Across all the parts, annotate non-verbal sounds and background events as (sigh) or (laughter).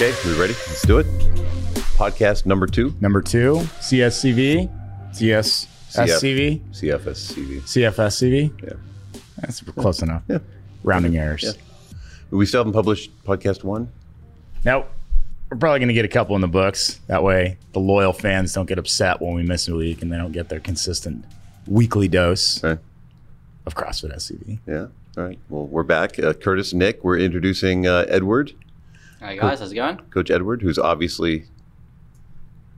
Okay, we ready? Let's do it. Podcast number two, Number two, CSCV, CSSCV, CFSCV. CFSCV. Yeah. That's close enough. Yeah. Rounding errors. Yeah. We still haven't published podcast one. Nope. We're probably going to get a couple in the books. That way, the loyal fans don't get upset when we miss a week and they don't get their consistent weekly dose Right. of CrossFit SCV. Yeah. All right. Well, we're back. Uh, Curtis, Nick, we're introducing uh, Edward, Hi guys, how's it going? Coach Edward, who's obviously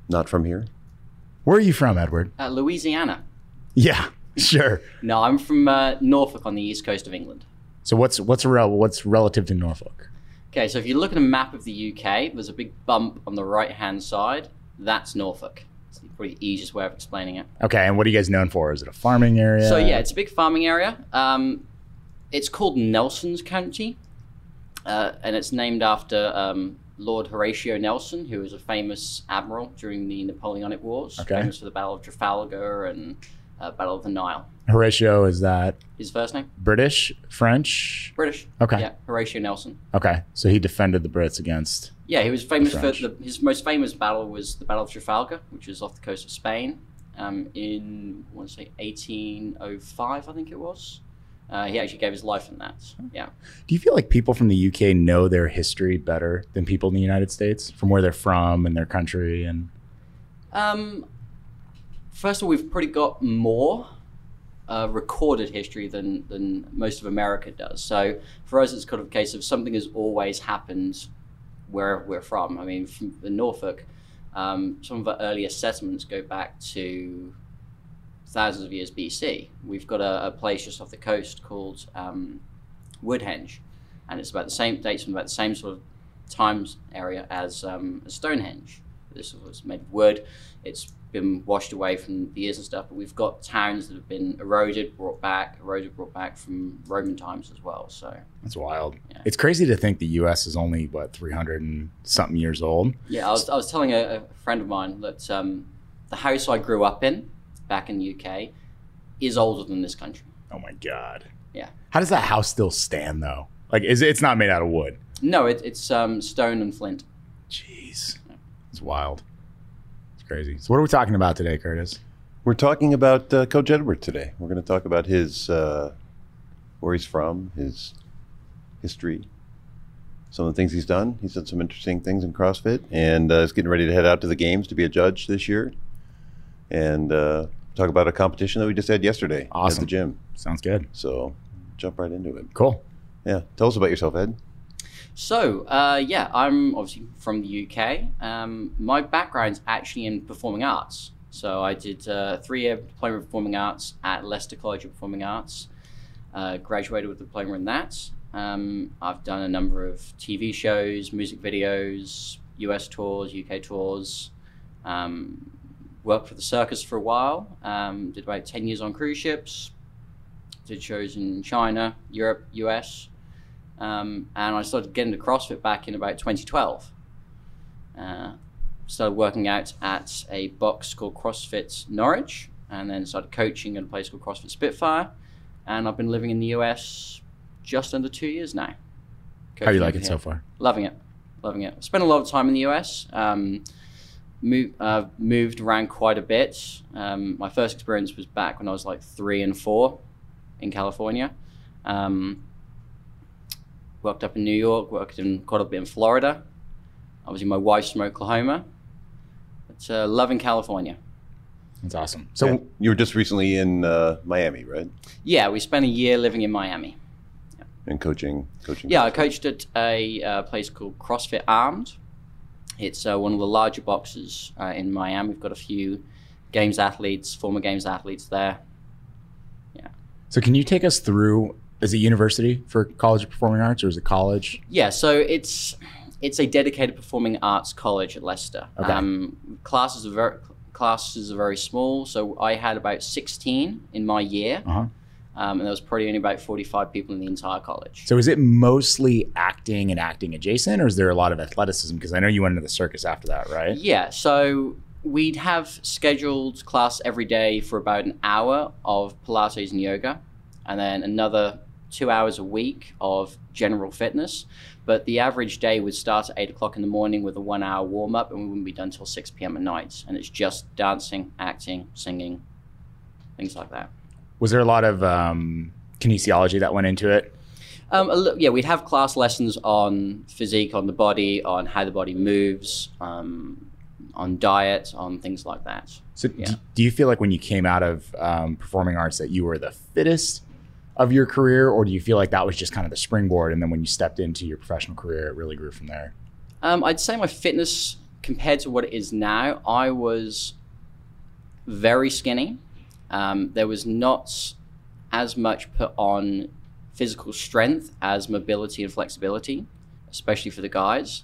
not from here. Where are you from, Edward? Uh, Louisiana. Yeah, (laughs) sure. No, I'm from uh, Norfolk on the east coast of England. So what's what's rel- what's relative to Norfolk? Okay, so if you look at a map of the UK, there's a big bump on the right hand side. That's Norfolk. It's probably the easiest way of explaining it. Okay, and what are you guys known for? Is it a farming area? So yeah, it's a big farming area. Um, it's called Nelson's County, uh, and it's named after um, Lord Horatio Nelson, who was a famous admiral during the Napoleonic Wars, Okay. famous for the Battle of Trafalgar and uh, Battle of the Nile. Horatio is that His first name British, French? British. Okay. Yeah, Horatio Nelson. Okay, so he defended the Brits against. Yeah, he was famous for the, his most famous battle was the Battle of Trafalgar, which is off the coast of Spain, um, in I want to say 1805, I think it was. Uh, he actually gave his life in that. Yeah. Do you feel like people from the UK know their history better than people in the United States, from where they're from and their country? And Um, first of all, we've probably got more uh, recorded history than, than most of America does. So for us, it's kind of a case of something has always happened wherever we're from. I mean, from the Norfolk, um, some of our earliest settlements go back to thousands of years BC. We've got a, a place just off the coast called um, Woodhenge, and it's about the same dates from about the same sort of times area as, um, as Stonehenge. This was made of wood. It's been washed away from the years and stuff, but we've got towns that have been eroded, brought back, eroded, brought back from Roman times as well. So that's wild. Yeah. It's crazy to think the US is only what 300 and something years old. yeah, I was, I was telling a, a friend of mine that um, the house I grew up in back in the UK is older than this country. Oh my god. Yeah. How does that house still stand though? Like, is it's not made out of wood? No, it, it's um, stone and flint. Jeez, it's wild. It's crazy. So, what are we talking about today, Curtis? We're talking about uh, Coach Edward today. We're going to talk about his uh, where he's from, his history, some of the things he's done. He's done some interesting things in CrossFit, and uh, is getting ready to head out to the games to be a judge this year, and uh, talk about a competition that we just had yesterday at the gym. Sounds good. So jump right into it. Cool. Yeah, tell us about yourself, Ed. So, uh, yeah, I'm obviously from the UK. Um, my background's actually in performing arts. So, I did uh, three year diploma in performing arts at Leicester College of Performing Arts. Uh, graduated with a diploma in that. Um, I've done a number of TV shows, music videos, US tours, UK tours. Um, worked for the circus for a while. Um, did about 10 years on cruise ships. Did shows in China, Europe, US. Um, and I started getting into CrossFit back in about 2012. Uh, started working out at a box called CrossFit Norwich, and then started coaching at a place called CrossFit Spitfire. And I've been living in the US just under two years now. How do you Coaching like it here. so far? Loving it, loving it. Spent a lot of time in the US. Um, move, uh, moved around quite a bit. Um, my first experience was back when I was like three and four in California. Um, worked up in New York, worked in quite a bit in Florida. Obviously, my wife's from Oklahoma. But uh, loving California. That's awesome. So, So you were just recently in uh, Miami, right? Yeah, we spent a year living in Miami. And coaching, coaching. Yeah, I coached at a uh, place called CrossFit Armed. It's uh, one of the larger boxes uh, in Miami. We've got a few games athletes, former games athletes there. Yeah. So can you take us through? Is it university for College of Performing Arts, or is it college? Yeah, so it's it's a dedicated performing arts college at Leicester. Okay. Um, classes are very classes are very small. So I had about sixteen in my year, Uh huh. Um, and there was probably only about forty five people in the entire college. So, is it mostly acting and acting adjacent, or is there a lot of athleticism? Because I know you went into the circus after that, right? Yeah, so we'd have scheduled class every day for about an hour of Pilates and yoga, and then another two hours a week of general fitness. But the average day would start at eight o'clock in the morning with a one hour warm up, and we wouldn't be done until 6 p.m. at night. And it's just dancing, acting, singing, things like that. Was there a lot of um, kinesiology that went into it? Um, yeah, we'd have class lessons on physique, on the body, on how the body moves, um, on diet, on things like that. So, Yeah. do, you feel like when you came out of um, performing arts that you were the fittest of your career, or do you feel like that was just kind of the springboard, and then when you stepped into your professional career, it really grew from there? Um, I'd say my fitness compared to what it is now, I was very skinny. Um, there was not as much put on physical strength as mobility and flexibility, especially for the guys.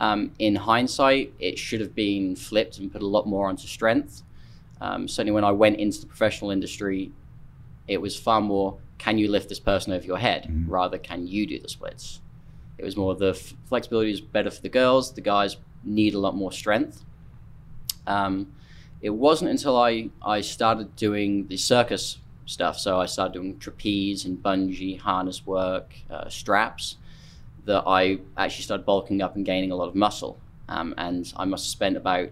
Um, in hindsight, it should have been flipped and put a lot more onto strength. Um, certainly, when I went into the professional industry, it was far more can you lift this person over your head rather can you do the splits. It was more the f- flexibility is better for the girls. The guys need a lot more strength. Um, it wasn't until I, I started doing the circus stuff, so I started doing trapeze and bungee, harness work, uh, straps, that I actually started bulking up and gaining a lot of muscle. Um, and I must have spent about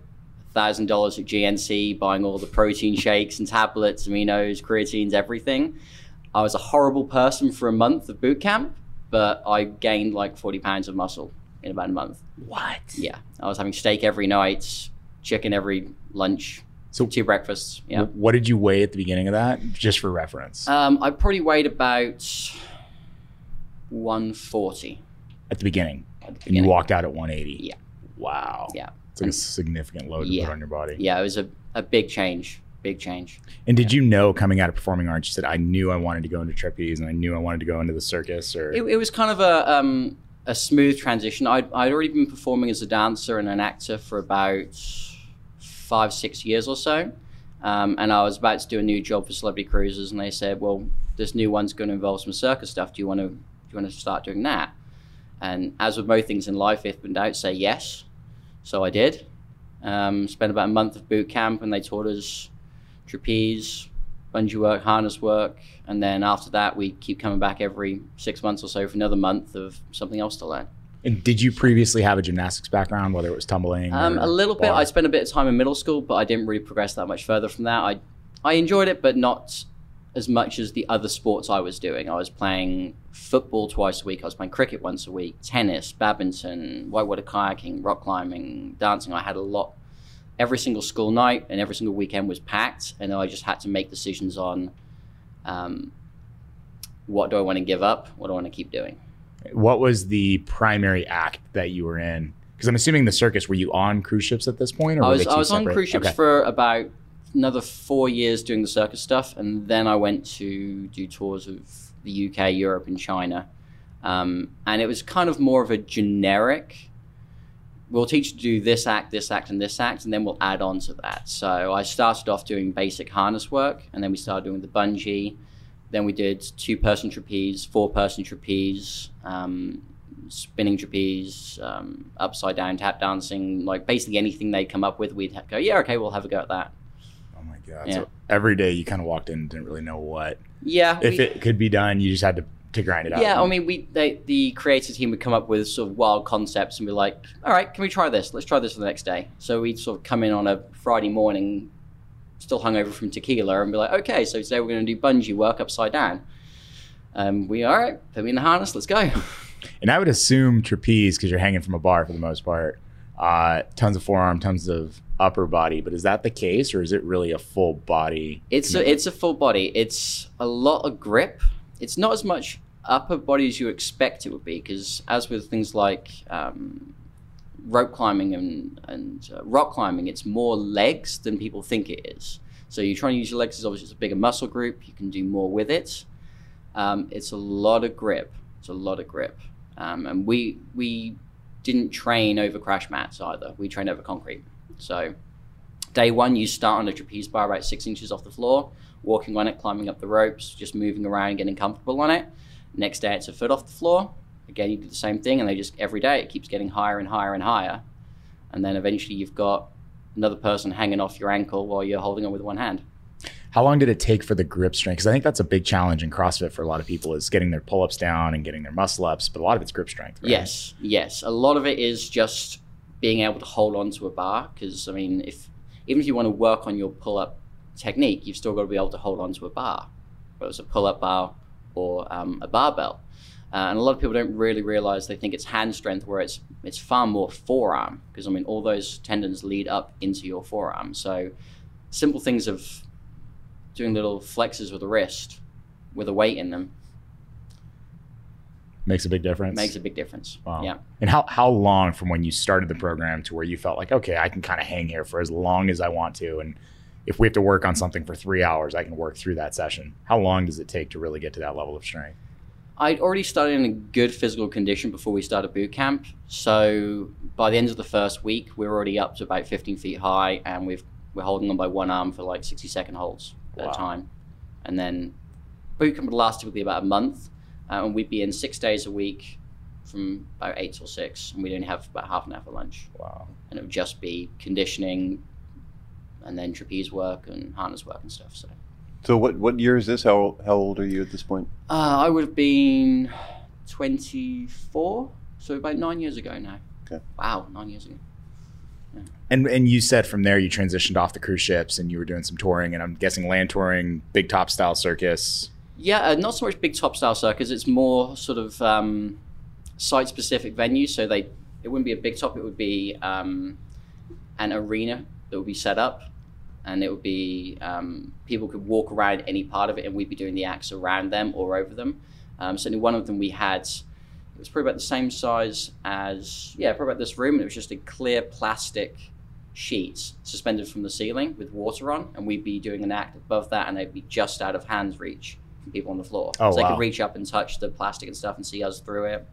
thousand dollars at GNC buying all the protein shakes and tablets, aminos, creatines, everything. I was a horrible person for a month of boot camp, but I gained like 40 pounds of muscle in about a month. What? Yeah. I was having steak every night, chicken every lunch, So- two breakfasts. Yeah. What did you weigh at the beginning of that, just for reference? Um, I probably weighed about 140 at the beginning, at the and you walked out at 180. Yeah. Wow. Yeah. It's like a significant load to Yeah. put on your body. Yeah, it was a, a big change. Big change. And did you know coming out of performing arts, you said, I knew I wanted to go into trapeze and I knew I wanted to go into the circus or It, it was kind of a um, a smooth transition. I'd, I'd already been performing as a dancer and an actor for about five, six years or so. Um, and I was about to do a new job for Celebrity Cruises, and they said, "Well, this new one's going to involve some circus stuff. Do you want to do you want to start doing that?" And as with most things in life, if in doubt, say yes. So I did. Um, spent about a month of boot camp, and they taught us trapeze, bungee work, harness work, and then after that, we keep coming back every six months or so for another month of something else to learn. And did you previously have a gymnastics background, whether it was tumbling? Um, a little bit. I spent a bit of time in middle school, but I didn't really progress that much further from that. I I enjoyed it, but not as much as the other sports I was doing. I was playing football twice a week. I was playing cricket once a week, tennis, badminton, whitewater kayaking, rock climbing, dancing. I had a lot. Every single school night and every single weekend was packed, and I just had to make decisions on um, what do I want to give up, what do I want to keep doing. What was the primary act that you were in? Because I'm assuming the circus. Were you on cruise ships at this point, or I was I was on cruise ships Okay. for about another four years doing the circus stuff, and then I went to do tours of the UK, Europe, and China. Um, and it was kind of more of a generic. We'll teach you to do this act, this act, and this act, and then we'll add on to that. So I started off doing basic harness work, and then we started doing the bungee. Then we did two-person trapeze, four-person trapeze, um, spinning trapeze, um, upside down tap dancing, like basically anything they come up with, we'd go, yeah, okay, we'll have a go at that. Oh my god! Yeah. So every day you kind of walked in and didn't really know what Yeah, if we- it could be done. You just had to to grind it out. yeah. I mean, we they, the creative team would come up with sort of wild concepts and be like, all right, can we try this? Let's try this for the next day. So we'd sort of come in on a Friday morning, still hungover from tequila, and be like, okay, so today we're going to do bungee work upside down. Um, we all right, put me in the harness, let's go. (laughs) And I would assume trapeze because you're hanging from a bar for the most part. Uh, tons of forearm, tons of upper body. But is that the case, or is it really a full body? It's a, it's a full body. It's a lot of grip. It's not as much upper body as you expect it would be, because as with things like um, rope climbing and and uh, rock climbing, it's more legs than people think it is. So you're trying to use your legs. Obviously it's a bigger muscle group. You can do more with it. Um, it's a lot of grip. It's a lot of grip. Um, and we we didn't train over crash mats either. We trained over concrete. So day one, you start on a trapeze bar about six inches off the floor, walking on it, climbing up the ropes, just moving around, getting comfortable on it. Next day, it's a foot off the floor. Again, you do the same thing, and they just every day it keeps getting higher and higher and higher. And then eventually, you've got another person hanging off your ankle while you're holding on with one hand. How long did it take for the grip strength? Because I think that's a big challenge in CrossFit for a lot of people is getting their pull ups down and getting their muscle ups, but a lot of it's grip strength. Right? Yes, yes. A lot of it is just being able to hold on to a bar because I mean, if even if you want to work on your pull up technique, you've still got to be able to hold on to a bar, whether it's a pull up bar or um, a barbell. Uh, and a lot of people don't really realize they think it's hand strength, where it's it's far more forearm because I mean all those tendons lead up into your forearm. So simple things of doing little flexes with the wrist with a weight in them makes a big difference. makes a big difference. Wow. Yeah. And how how long from when you started the program to where you felt like, okay, I can kind of hang here for as long as I want to, and if we have to work on something for three hours, I can work through that session. How long does it take to really get to that level of strength? I'd already started in a good physical condition before we started boot camp. So by the end of the first week, we're already up to about 15 feet high, and we've we're holding on by one arm for like 60 second holds at a time. And then boot camp would last typically about a month, uh, and we'd be in six days a week from about eight till six, and we'd only have about half an hour for lunch. Wow. And it would just be conditioning, and then trapeze work and harness work and stuff. So. So what what year is this? How how old are you at this point? Uh, I would have been 24, so about nine years ago now. Okay. Wow, nine years ago. And and you said from there you transitioned off the cruise ships and you were doing some touring, and I'm guessing land touring, big top style circus. Yeah, uh, not so much big top style circus. It's more sort of um, site specific venues. So they it wouldn't be a big top. It would be um, an arena that would be set up, and it would be um, people could walk around any part of it, and we'd be doing the acts around them or over them. Um, certainly, one of them we had. It was probably about the same size as yeah, probably about this room. And it was just a clear plastic sheet suspended from the ceiling with water on, and we'd be doing an act above that, and they'd be just out of hands reach from people on the floor. Oh, so they could reach up and touch the plastic and stuff and see us through it.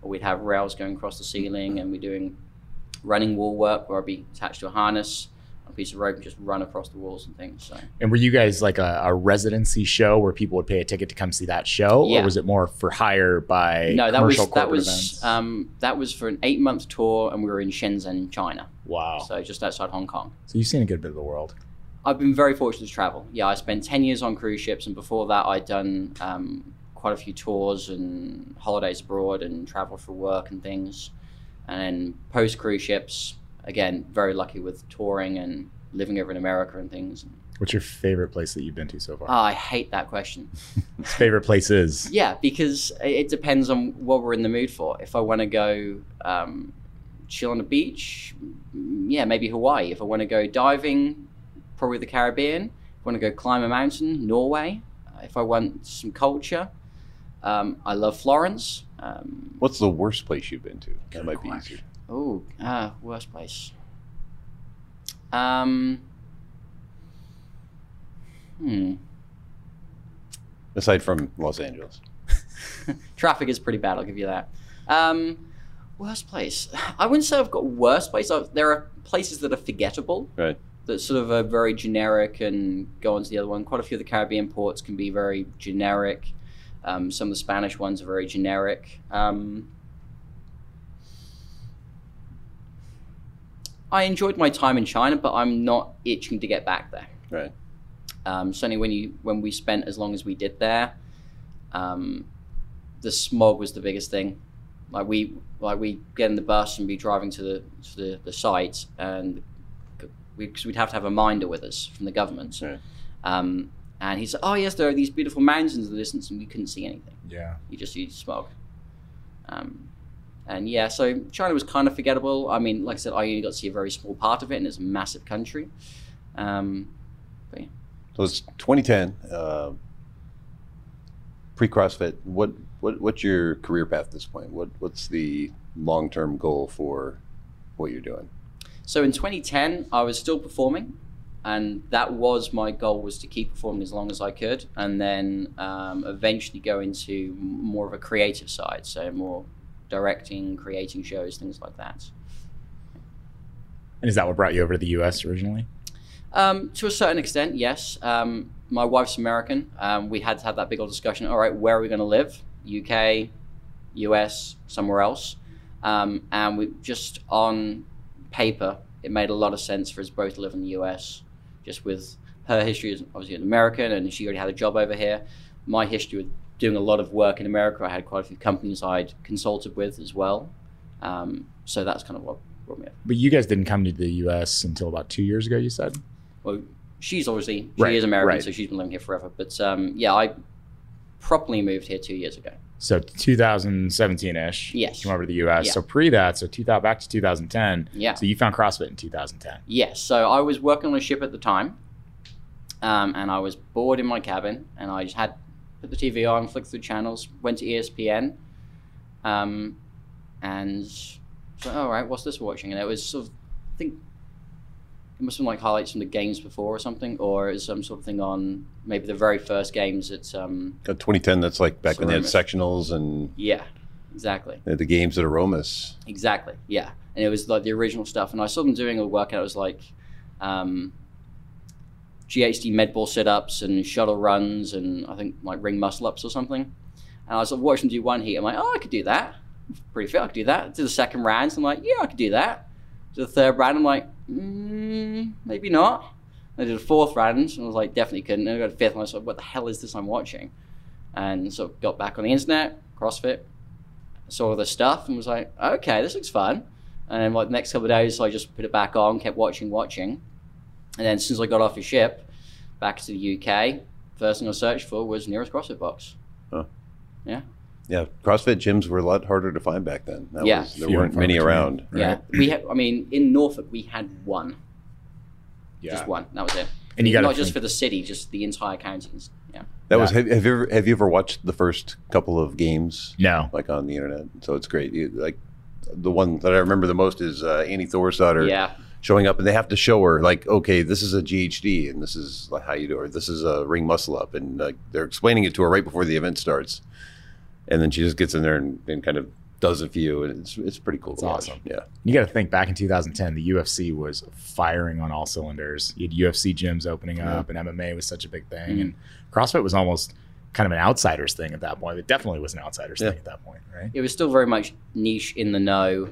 Or we'd have rails going across the ceiling, and we're doing running wall work where I'd be attached to a harness, a piece of rope, and just run across the walls and things. So And were you guys like a, a residency show where people would pay a ticket to come see that show, Yeah. or was it more for hire by no, that was that was um, that was for an eight month tour, and we were in Shenzhen, China, wow. So, just outside Hong Kong. So you've seen a good bit of the world. I've been very fortunate to travel. Yeah, I spent 10 years on cruise ships, and before that, I'd done um, quite a few tours and holidays abroad and travel for work and things. And then post cruise ships, again, very lucky with touring and living over in America and things. What's your favorite place that you've been to so far? Ah, I hate that question. (laughs) favorite place is? Yeah, because it- it depends on what we're in the mood for. If I want to go um, chill on the beach, mm, yeah, maybe Hawaii. If I want to go diving, probably the Caribbean. If I want to go climb a mountain, Norway. Uh, If I want some culture, um, I love Florence. Um, What's the worst place you've been to? That Good might be easier. Oh, ah, worst place. Um, hmm. Aside from Los Angeles. (laughs) Traffic is pretty bad. I'll give you that. Um, worst place. I wouldn't say I've got worst place. I've, there are places that are forgettable. Right. That sort of are very generic and go on to the other one. Quite a few of the Caribbean ports can be very generic. Um, some of the Spanish ones are very generic. Um, I enjoyed my time in China, but I'm not itching to get back there. Right. Um, certainly, when you when we spent as long as we did there, um, the smog was the biggest thing. Like we like we get in the bus and be driving to the to the, the site, and we, we'd have to have a minder with us from the government. Right. Um, and he said, "Oh yes, there are these beautiful mountains in the distance," and we couldn't see anything. Yeah. You just see smog. Um, and yeah, so China was kind of forgettable. I mean, like I said, I only got to see a very small part of it, and it's a massive country. Um, So it's 2010. Uh, Pre CrossFit. What what what's your career path at this point? What what's the long term goal for what you're doing? So in 2010, I was still performing, and that was my goal was to keep performing as long as I could, and then um, eventually go into more of a creative side, so more directing, creating shows, things like that. And is that what brought you over to the U.S. originally? Um, to a certain extent, yes. Um, my wife's American. Um, we had to have that big old discussion. All right, where are we going to live? UK, US, somewhere else? Um, and we just on paper, it made a lot of sense for us both to live in the US, just with her history is obviously an American, and she already had a job over here. My history with doing a lot of work in America, I had quite a few companies I'd consulted with as well. Um, so that's kind of what brought me up. But you guys didn't come to the U.S. until about two years ago. You said. Well, she's obviously she Right, is American, right. so she's been living here forever. But um, yeah, I properly moved here two years ago. So 2017-ish. Yes. Came over to the U.S. Yeah. So pre that, so 2000 back to 2010. Yeah. So you found CrossFit in 2010. Yes. So I was working on a ship at the time, um, and I was bored in my cabin, and I just had put the TV on, flicked through channels, went to ESPN, um, and so all right, what's this watching? And it was sort of, I think it must have been like highlights from the games before or something, or it was some sort of thing on maybe the very first games. It's um, Uh, 2010, that's like back when they had sectionals and yeah, exactly. the games at Aromas. Exactly. Yeah, and it was like the original stuff. And I saw them doing a workout. It was like um, GHD med ball sit ups and shuttle runs, and I think like ring muscle ups or something. And I was like, watching them do one heat. I'm like, oh, I could do that. Pretty fit. I could do that. To the second round, I'm like, yeah, I could do that. To the third round, I'm like, mm, maybe not. I did a fourth round, and I was like, definitely couldn't. And I got a fifth, and I was like, what the hell is this I'm watching? And so got back on the internet, CrossFit, saw all the stuff and was like, okay, this looks fun. And then like the next couple of days, I just put it back on, kept watching, watching. And then as soon as I got off the ship, back to the UK, first thing I searched for was nearest CrossFit box. Yeah, Yeah, CrossFit gyms were a lot harder to find back then. That Yeah. was, there Few weren't many between. around. Yeah, we had. I mean, in Norfolk, we had one, Yeah. just one. That was it. And you got not just for the city, just the entire counties. Yeah. That was. Have, have you ever have you ever watched the first couple of games No. like on the internet? So it's great. You, like the one that I remember the most is uh, Annie Thorisdottir Yeah. Showing up, and they have to show her like, okay, this is a GHD, and this is like how you do it. Or this is a ring muscle up, and like they're explaining it to her right before the event starts, and then she just gets in there and, and kind of does a few, and it's it's pretty cool. It's to watch. awesome. Yeah. You got to think back in 2010, the UFC was firing on all cylinders. You had UFC gyms opening up, and MMA was such a big thing, Mhm. and CrossFit was almost kind of an outsiders thing at that point. It definitely was an outsiders Yeah. thing at that point, right? It was still very much niche in the know.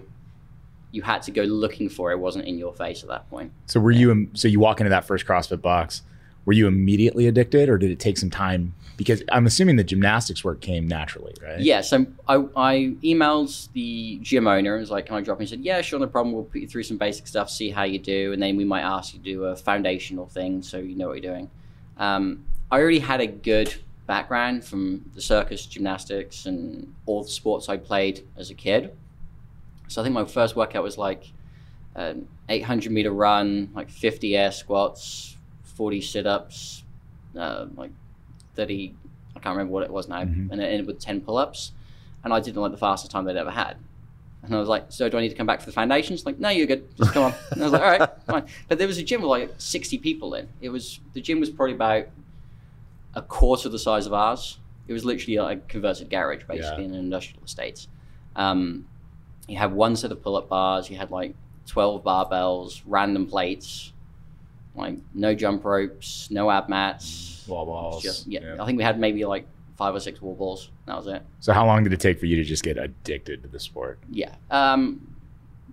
You had to go looking for it. It wasn't in your face at that point. So were you? So you walk into that first CrossFit box. Were you immediately addicted, or did it take some time? Because I'm assuming the gymnastics work came naturally, right? Yeah, so I, I emailed the gym owner and was like, Can I drop in? He said, Yeah, sure, no problem. We'll put you through some basic stuff, see how you do, and then we might ask you to do a foundational thing so you know what you're doing. Um, I already had a good background from the circus, gymnastics, and all the sports I played as a kid. So I think my first workout was like an 800 meter run, like 50 air squats, 40 sit ups, uh, like 30, I can't remember what it was now, Mhm. and it ended with 10 pull ups. And I didn't like the fastest time they'd ever had. And I was like, so do I need to come back for the foundations? Like, no, you're good. Just come on. (laughs) And I was like, all right, fine. But there was a gym with like 60 people in. It was, the gym was probably about a quarter the size of ours. It was literally like a converted garage, basically, Yeah. in an industrial estate. Um, you had one set of pull up bars, you had like 12 barbells, random plates, like no jump ropes, no ab mats. Wall balls. Just, yeah, yeah. I think we had maybe like five or six wall balls. That was it. So how long did it take for you to just get addicted to the sport? Yeah. Um,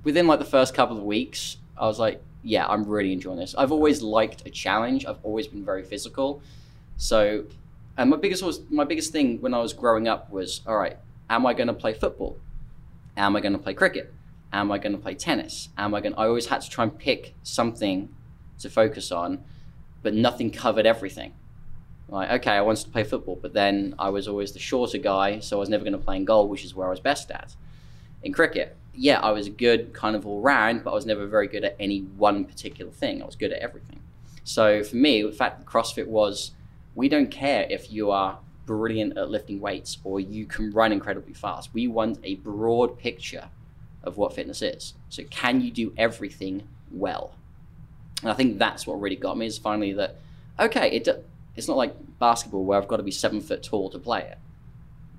within like the first couple of weeks, I was like, yeah, I'm really enjoying this. I've always liked a challenge. I've always been very physical. So, and my biggest was my biggest thing when I was growing up was, all right, am I going to play football? Am I going to play cricket? Am I going to play tennis? Am I going? I always had to try and pick something to focus on, but nothing covered everything. Like, okay, I wanted to play football, but then I was always the shorter guy, so I was never going to play in goal, which is where I was best at. In cricket, yeah, I was good kind of all round, but I was never very good at any one particular thing. I was good at everything. So for me, the fact that CrossFit was, we don't care if you are brilliant at lifting weights or you can run incredibly fast. We want a broad picture of what fitness is. So can you do everything well? And I think that's what really got me is finally that, okay, it, it's not like basketball where I've got to be seven foot tall to play it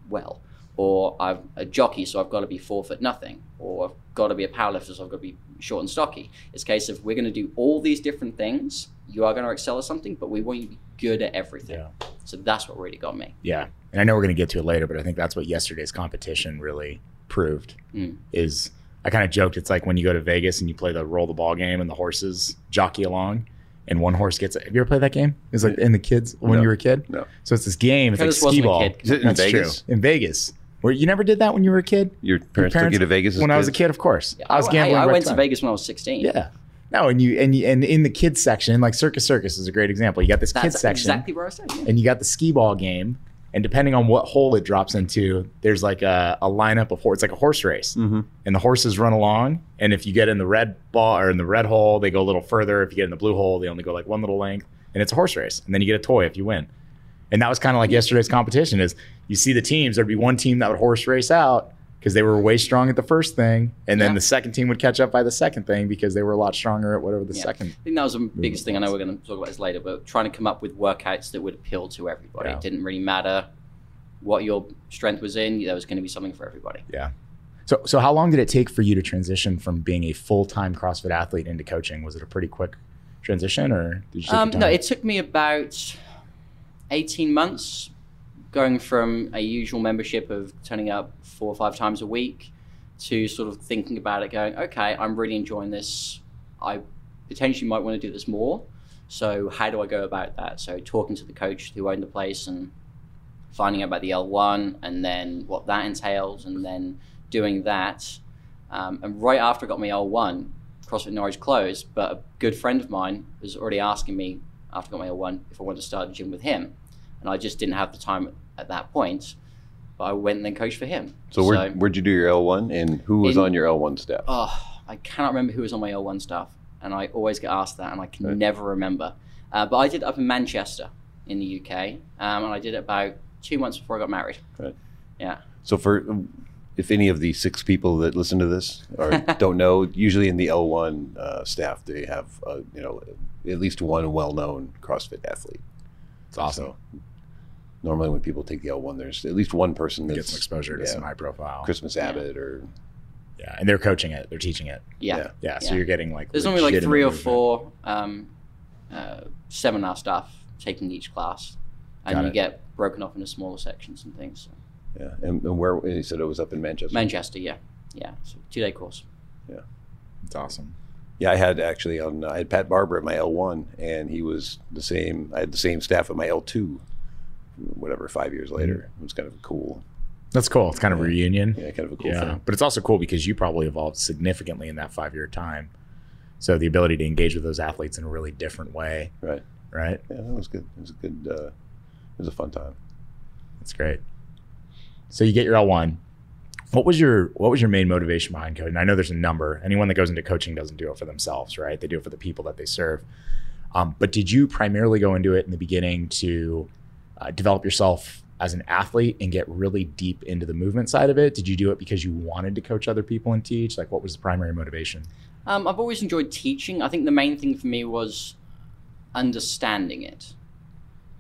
well, or I'm a jockey, so I've got to be four foot nothing, or I've got to be a powerlifter, so I've got to be short and stocky. It's a case of we're going to do all these different things. You are going to excel at something, but we want you to be good at everything. Yeah. So that's what really got me. Yeah, and I know we're going to get to it later, but I think that's what yesterday's competition really proved. Mm. Is I kind of joked it's like when you go to Vegas and you play the roll the ball game and the horses jockey along. and one horse gets it. Have you ever played that game? It was like in the kids when No. you were a kid. No. So it's this game. It's like skee wasn't a ball. kid. Is it in That's Vegas? true. In Vegas. Where you never did that when you were a kid? Your parents, took you to Vegas as when I was a kid, of course. I was gambling. I right went to. Vegas when I was 16. Yeah. No, and you and you, and in the kids section, like Circus Circus is a great example. You got this That's kids section, exactly where I said. Yeah. and you got the skee ball game, and depending on what hole it drops into, there's like a, a lineup of horse. It's like a horse race, Mm-hmm. and the horses run along. And if you get in the red ball or in the red hole, they go a little further. If you get in the blue hole, they only go like one little length, and it's a horse race. And then you get a toy if you win. And that was kind of like yesterday's competition. Is you see the teams? There'd be one team that would horse race out because they were way strong at the first thing, and then Yeah. the second team would catch up by the second thing because they were a lot stronger at whatever the Yeah. second. I think that was the biggest thing. I know we're going to talk about this later, but trying to come up with workouts that would appeal to everybody. Yeah. It didn't really matter what your strength was in. There was going to be something for everybody. Yeah. So, so how long did it take for you to transition from being a full time CrossFit athlete into coaching? Was it a pretty quick transition, or did you Um, no, it took me about 18 months going from a usual membership of turning up four or five times a week to sort of thinking about it, going, okay, I'm really enjoying this. I potentially might want to do this more. So, how do I go about that? So, talking to the coach who owned the place and finding out about the L1 and then what that entails, and then doing that. Um, and right after I got my L1, CrossFit Norwich closed, but a good friend of mine was already asking me after I got my L1 if I wanted to start a gym with him. And I just didn't have the time at that point, but I went and then coached for him. So, where, where'd you do your L1 and who was In- on your L1 staff? Oh, I cannot remember who was on my L1 staff, and I always get asked that, and I can Right. never remember. Uh, but I did it up in Manchester, in the UK, um, and I did it about two months before I got married. Yeah. So for if any of the six people that listen to this or (laughs) don't know, usually in the L1 uh, staff they have uh, you know at least one well-known CrossFit athlete. it's awesome. So normally when people take the L1, there's at least one person that gets some exposure to yeah, some high profile. Christmas Yeah. Abbott or Yeah, and they're coaching it. They're teaching it. Yeah. Yeah. Yeah, so you're getting like There's only like three or four um, uh, seminar staff taking each class, and Got you it. get broken off into smaller sections and things. So. yeah. And, and where he said it was up in Manchester. Manchester, yeah, yeah, so two day course. Yeah. It's awesome. Yeah, I had actually on I had Pat Barber at my L1, and he was the same. I had the same staff at my L2. Whatever, five years later, it was kind of cool. That's cool. It's kind of a reunion. Yeah, kind of a cool yeah, thing. but it's also cool because you probably evolved significantly in that five year time. So the ability to engage with those athletes in a really different way, Right. right? Yeah, that was good. It was a good. Uh, it was a fun time. That's great. So you get your L one. What was your what was your main motivation behind coaching? I know there's a number. Anyone that goes into coaching doesn't do it for themselves, right? They do it for the people that they serve. Um, but did you primarily go into it in the beginning to uh, develop yourself as an athlete and get really deep into the movement side of it? Did you do it because you wanted to coach other people and teach? Like, what was the primary motivation? Um, I've always enjoyed teaching. I think the main thing for me was understanding it.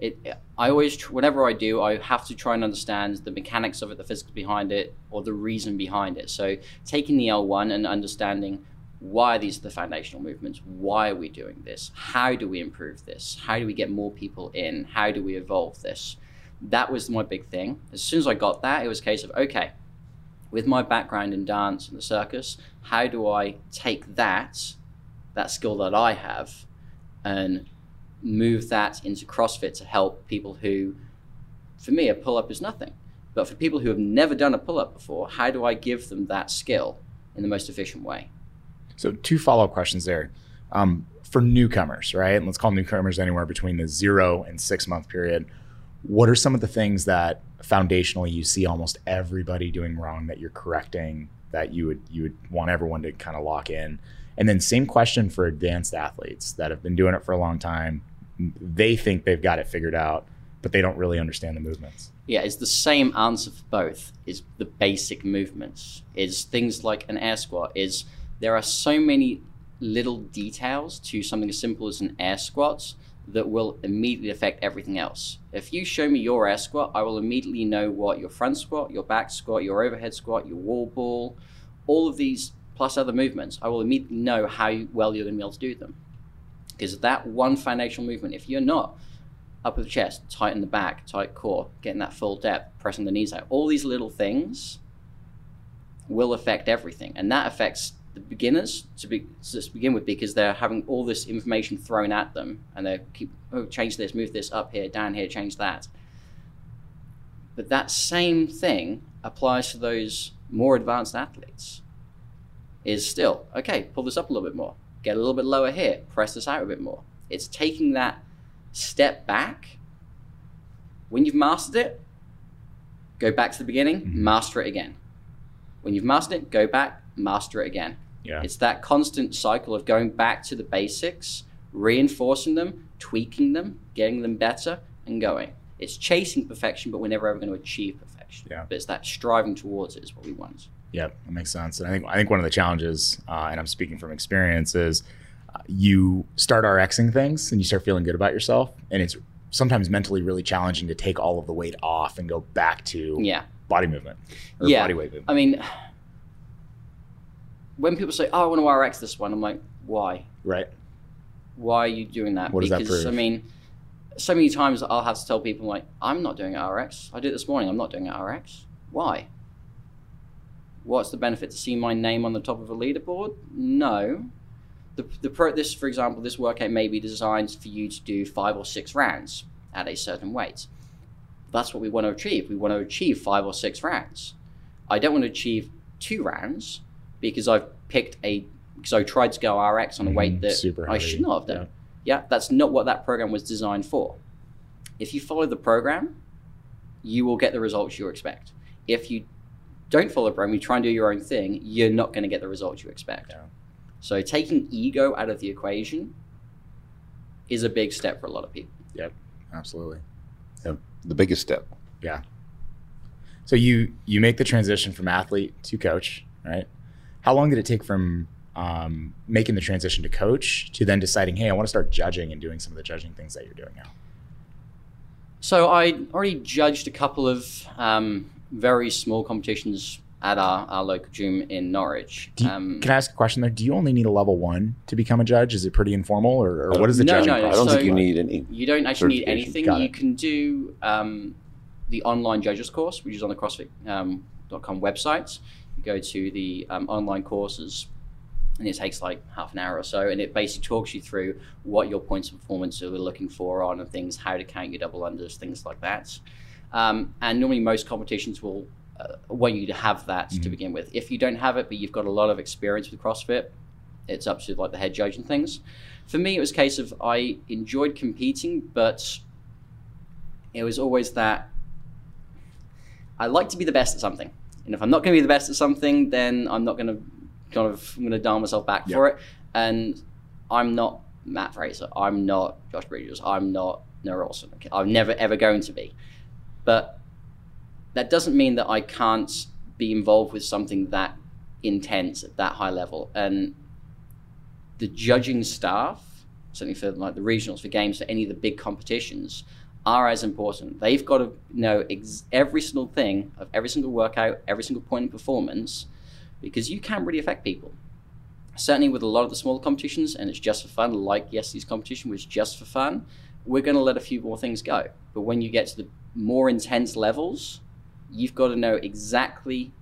It, I always, whatever I do, I have to try and understand the mechanics of it, the physics behind it, or the reason behind it. So, taking the L1 and understanding why these are the foundational movements, why are we doing this, how do we improve this, how do we get more people in, how do we evolve this. That was my big thing. As soon as I got that, it was a case of okay, with my background in dance and the circus, how do I take that, that skill that I have, and move that into CrossFit to help people who, for me, a pull up is nothing. But for people who have never done a pull up before, how do I give them that skill in the most efficient way? So two follow up questions there. Um, for newcomers, right? And let's call newcomers anywhere between the zero and six month period. What are some of the things that foundationally you see almost everybody doing wrong that you're correcting that you would you would want everyone to kind of lock in? And then same question for advanced athletes that have been doing it for a long time. They think they've got it figured out, but they don't really understand the movements. Yeah, it's the same answer for both. Is the basic movements. Is things like an air squat. Is there are so many little details to something as simple as an air squat that will immediately affect everything else. If you show me your air squat, I will immediately know what your front squat, your back squat, your overhead squat, your wall ball, all of these plus other movements, I will immediately know how well you're going to be able to do them. Because that one foundational movement, if you're not up with the chest, tighten the back, tight core, getting that full depth, pressing the knees out. All these little things will affect everything, and that affects the beginners to, be, to begin with because they're having all this information thrown at them and they keep oh change this move this up here down here change that. But that same thing applies to those more advanced athletes. Is still okay pull this up a little bit more. Get a little bit lower here. Press this out a bit more. It's taking that step back. When you've mastered it go back to the beginning Mhm. master it again. When you've mastered it go back master it again Yeah. it's that constant cycle of going back to the basics, reinforcing them, tweaking them, getting them better, and going. It's chasing perfection, but we're never ever going to achieve perfection. Yeah. But it's that striving towards it is what we want. Yeah, that makes sense. And I think I think one of the challenges, uh, and I'm speaking from experience, is uh, you start RXing things and you start feeling good about yourself, and it's sometimes mentally really challenging to take all of the weight off and go back to Yeah. body movement or Yeah. body weight movement. I mean, when people say, "Oh, I want to RX this one," I'm like, "Why? Right? Why are you doing that?" What does that because I mean, so many times I'll have to tell people like, "I'm not doing RX. I did it this morning. I'm not doing RX. Why? What's the benefit to see my name on the top of a leaderboard? No. The, the pro, this, for example, this workout may be designed for you to do five or six rounds at a certain weight. That's what we want to achieve. We want to achieve five or six rounds. I don't want to achieve two rounds because I've picked a because I tried to go RX on a weight Mhm, that super I should not have done. Yeah, that's not what that program was designed for. If you follow the program, you will get the results you expect. If you don't follow the program, you try and do your own thing, you're not going to get the results you expect. Yeah. So taking ego out of the equation is a big step for a lot of people. Yep, absolutely. The biggest step. Yeah. So you you make the transition from athlete to coach, right? How long did it take from um, making the transition to coach to then deciding, hey, I want to start judging and doing some of the judging things that you're doing now? So I already judged a couple of um, very small competitions at our, our local gym in Norwich. Do you- um, Can I ask a question there? Do you only need a level one to become a judge? Is it pretty informal, or, or what is the No, judging no, no, I don't think So- you need any. You don't actually need anything. Got You it. can do um, the online judges course, which is on the CrossFit.com um, website. You go to the um, online courses, and it takes like half an hour or so, and it basically talks you through what your points of performance are looking for on and things, how to count your double unders, things like that. Um, and normally, most competitions will uh, want you to have that to Mhm. begin with. If you don't have it, but you've got a lot of experience with CrossFit, it's up to like the head judge and things. For me, it was a case of I enjoyed competing, but it was always that I like to be the best at something. And if I'm not going to be the best at something, then I'm not going to kind of I'm going to dial myself back for it. And I'm not Mat Fraser. I'm not Josh Bridges. I'm not Noah Olsen. Okay? I'm never ever going to be. But that doesn't mean that I can't be involved with something that intense at that high level. And the judging staff, certainly for like the regionals, for games, for any of the big competitions, are as important. They've got to know ex- every single thing of every single workout, every single point in performance, because you can really affect people. Certainly with a lot of the smaller competitions, and it's just for fun, like yesterday's competition was just for fun, we're going to let a few more things go. But when you get to the more intense levels, you've got to know exactly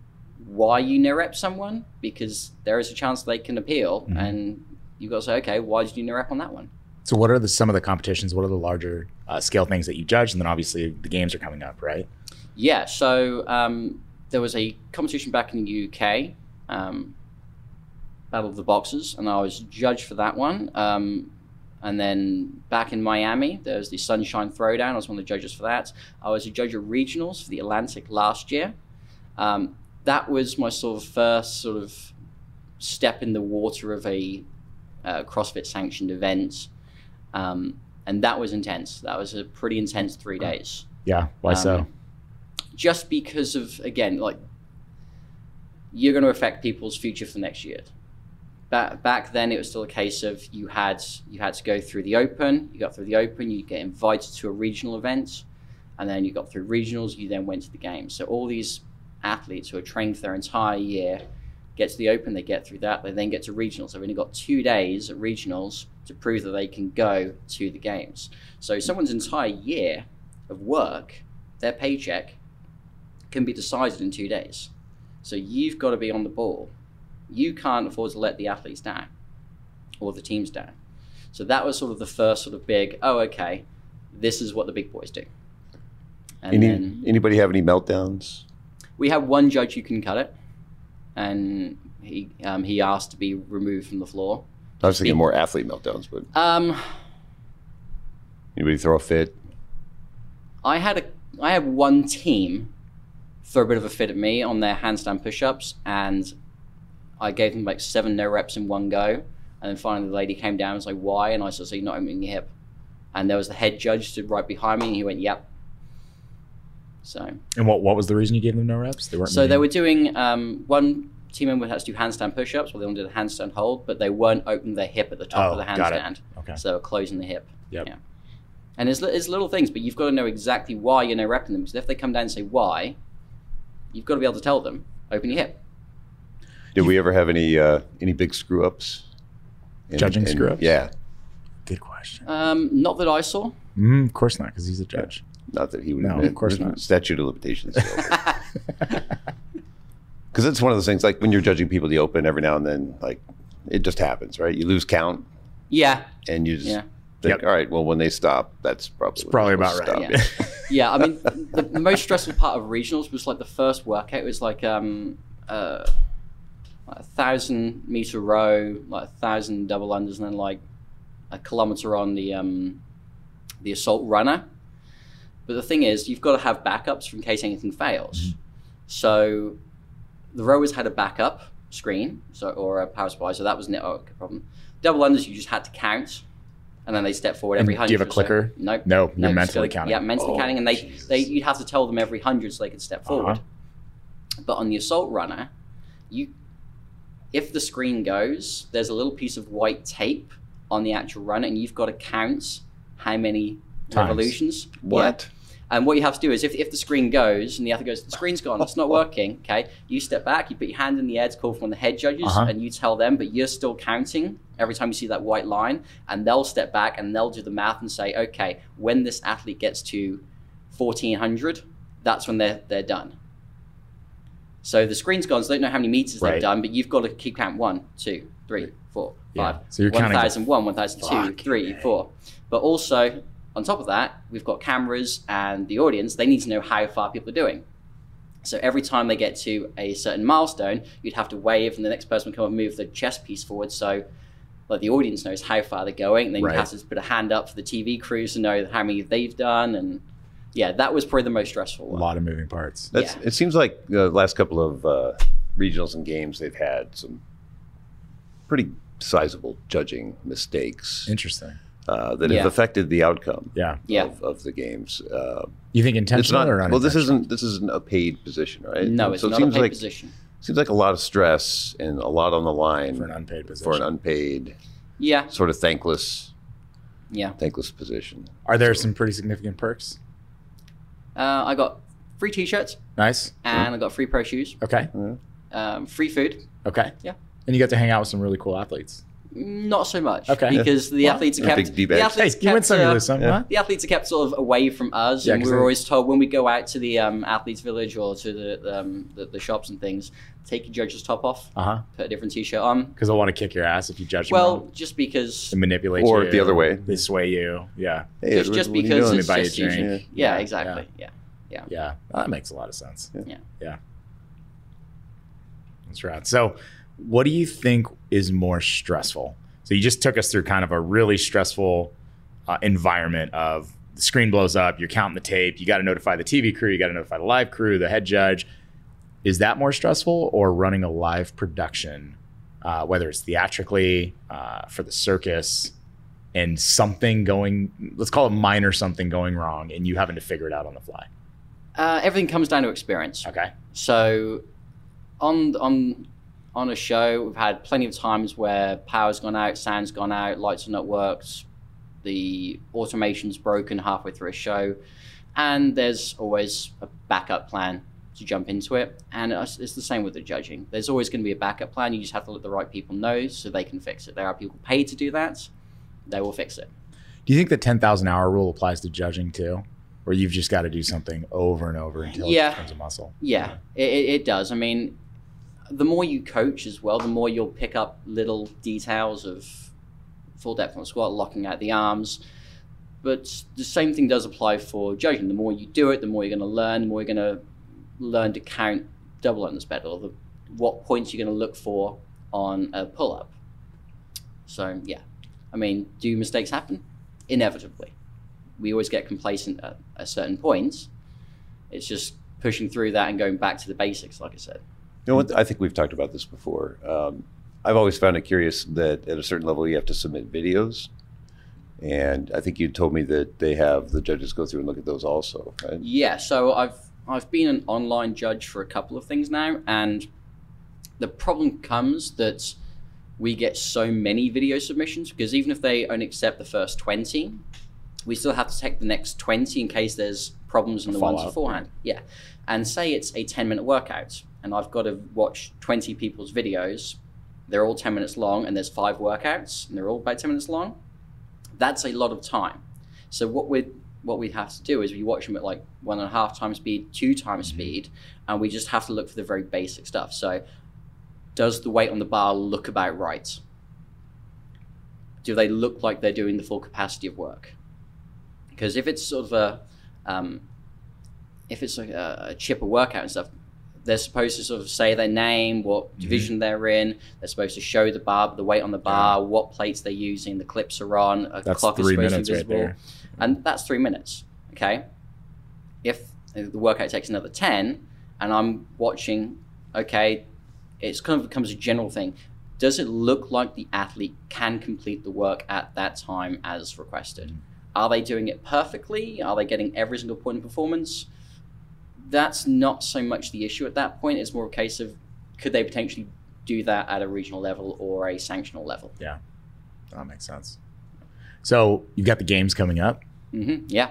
why you no rep someone because there is a chance they can appeal, Mhm. and you've got to say, okay, why did you no rep on that one? So, what are the some of the competitions? What are the larger uh, scale things that you judge? And then obviously the games are coming up, right? Yeah, so um, there was a competition back in the UK, um, Battle of the Boxers, and I was judged for that one. Um, and then back in Miami, there was the Sunshine Throwdown. I was one of the judges for that. I was a judge of regionals for the Atlantic last year. Um, that was my sort of first sort of step in the water of a uh, CrossFit sanctioned event. Um, and that was intense. That was a pretty intense three days Yeah. Why so? Um, just because of again like you're going to affect people's future for the next year back back then it was still a case of you had you had to go through the open you got through the open you get invited to a regional event and then you got through regionals you then went to the games so all these athletes who are trained for their entire year get to the open they get through that they then get to regionals they've only got two days at regionals to prove that they can go to the games so someone's entire year of work their paycheck can be decided in two days. So you've got to be on the ball you can't afford to let the athletes down or the teams down. So that was sort of the first sort of big, oh, okay, this is what the big boys do. And Any, then anybody have any meltdowns? we have one judge who can cut it, and he um, he asked to be removed from the floor. I was thinking more athlete meltdowns, but Um, anybody throw a fit? I had a I had one team throw a bit of a fit at me on their handstand push-ups, and I gave them like seven no reps in one go, and then finally the lady came down and was like, "Why?" And I said, "So you're not opening your hip." And there was the head judge stood right behind me, and he went, "Yep." So, And what what was the reason you gave them no reps? They weren't. so they were doing um, one team member had to do handstand push-ups, while they other one did a handstand hold, but they weren't opening their hip at the top Oh, of the handstand, Okay. so they were closing the hip. Yep. Yeah. And it's, it's little things, but you've got to know exactly why you're no repping them. Because if they come down and say why, you've got to be able to tell them, open your hip. Did we ever have any uh, any big screw ups? Judging screw-ups? Yeah, Good question. Um, not that I saw. Mm, of course not, because he's a judge. Not that he would. No, admit. of course not. Statute of limitations. Because (laughs) (laughs) it's one of those things. Like when you're judging people at the open, every now and then, like it just happens, right? You lose count, yeah, and you just Yeah. think, Yep. all right, well, when they stop, that's probably when probably about right, stop. yeah. I mean, the, the most stressful part of regionals was like the first workout. It was like um, uh, like a thousand meter row, like a thousand double unders, and then like a kilometer on the um, the assault runner. But the thing is, you've got to have backups in case anything fails. So the rowers had a backup screen, so or a power supply, so that was no problem. Double unders, you just had to count, and then they step forward every hundred. do you have a or so. clicker? Nope. No, No, you're just mentally gotta- counting. Yeah, mentally Oh, counting, and they, Jesus. they you'd have to tell them every hundred so they could step forward. Uh-huh. But on the assault runner, you if the screen goes, there's a little piece of white tape on the actual runner, and you've got to count how many Times. revolutions. What? Yeah. And what you have to do is, if, if the screen goes and the other goes, the screen's gone, it's not (laughs) working. Okay, you step back, you put your hand in the air to call for the head judges, Uh-huh. and you tell them, but you're still counting every time you see that white line, and they'll step back and they'll do the math and say, okay, when this athlete gets to 1400, that's when they're they're done. So the screen's gone, so they don't know how many meters Right. they've done, but you've got to keep count one, two, three, four, Yeah. five, So you're counting the- 1001, 1002, Fuck 3, 4. But also, on top of that, we've got cameras and the audience, they need to know how far people are doing. So every time they get to a certain milestone, you'd have to wave, and the next person would come and move the chess piece forward. So, like the audience knows how far they're going, and then Right. you have to put a hand up for the TV crews to know how many they've done. And yeah, that was probably the most stressful A lot of moving parts. That's. Yeah. It seems like the last couple of uh, regionals and games, they've had some pretty sizable judging mistakes Interesting. Uh, that Yeah. have affected the outcome Yeah. Yeah. of, of the games. Uh, You think it's intentional not. or Well, this isn't. This isn't a paid position, right? No, it's so it not a seems paid like position. seems like a lot of stress and a lot on the line for an unpaid position. for an unpaid, Yeah, sort of thankless, yeah. thankless position. Are there some pretty significant perks? Uh, I got free T-shirts Nice. and I got free pro shoes, Okay. um, free food. Okay. Yeah. And you got to hang out with some really cool athletes. Not so much, Okay. because the Well, athletes are kept. the D-bags. Hey, athletes you kept, uh, some. yeah. Huh? the athletes are kept sort of away from us, Yeah, and we 'cause were they- always told when we go out to the um, athletes' village or to the, um, the the shops and things, take your judge's top off, Uh huh. put a different T-shirt on. Because they'll want to kick your ass if you judge them Well, wrong. just because, They manipulate Or you. the other way. They sway you. Yeah. Hey, just, what- just what you because doing? it's buy just a drink. easy. Yeah, Yeah, exactly. Yeah. Yeah. That makes a lot of sense. Yeah. Yeah. That's right. So, what do you think is more stressful? So, you just took us through kind of a really stressful uh, environment of the screen blows up, you're counting the tape, you got to notify the TV crew, you got to notify the live crew, the head judge. Is that more stressful or running a live production, uh, whether it's theatrically uh, for the circus and something going, let's call it minor something going wrong and you having to figure it out on the fly? Uh, everything comes down to experience. Okay. So, on on on a show, we've had plenty of times where power's gone out, sound's gone out, lights are not worked, the automation's broken halfway through a show, and there's always a backup plan to jump into it. And it's the same with the judging. There's always going to be a backup plan. You just have to let the right people know so they can fix it. There are people paid to do that. They will fix it. Do you think the 10,000 hour rule applies to judging too? Where you've just got to do something over and over until Yeah. it becomes a muscle? Yeah, it, it, it does. I mean, the more you coach as well, the more you'll pick up little details of full depth on squat, locking out the arms. But the same thing does apply for judging. The more you do it, the more you're going to learn. The more you're going to learn to count double unders better, or the, what points you're going to look for on a pull up. So yeah, I mean, do mistakes happen? Inevitably, we always get complacent at, at certain points. It's just pushing through that and going back to the basics, like I said. You know what? I think we've talked about this before. Um, I've always found it curious that at a certain level you have to submit videos, and I think you told me that they have the judges go through and look at those also. Right? Yeah, so I've I've been an online judge for a couple of things now, and the problem comes that we get so many video submissions because even if they only accept the first twenty, we still have to take the next twenty in case there's problems in the ones beforehand. Yeah, and say it's a ten minute workout, and I've got to watch twenty people's videos. They're all ten minutes long, and there's five workouts, and they're all about ten minutes long. That's a lot of time. So what we what we have to do is we watch them at like one and a half times speed, two times speed, and we just have to look for the very basic stuff. So, does the weight on the bar look about right? Do they look like they're doing the full capacity of work? Because if it's sort of a um, if it's like a, a chipper workout and stuff, they're supposed to sort of say their name, what mm-hmm. division they're in. They're supposed to show the bar, the weight on the bar, what plates they're using, the clips are on. A That's clock is supposed to be right visible, there. and that's three minutes. Okay, if the workout takes another ten, and I'm watching, okay, it's kind of becomes a general thing. Does it look like the athlete can complete the work at that time as requested? Mm. Are they doing it perfectly? Are they getting every single point in performance? That's not so much the issue at that point. It's more a case of could they potentially do that at a regional level or a sanctional level? Yeah, that makes sense. So you've got the games coming up. hmm Yeah.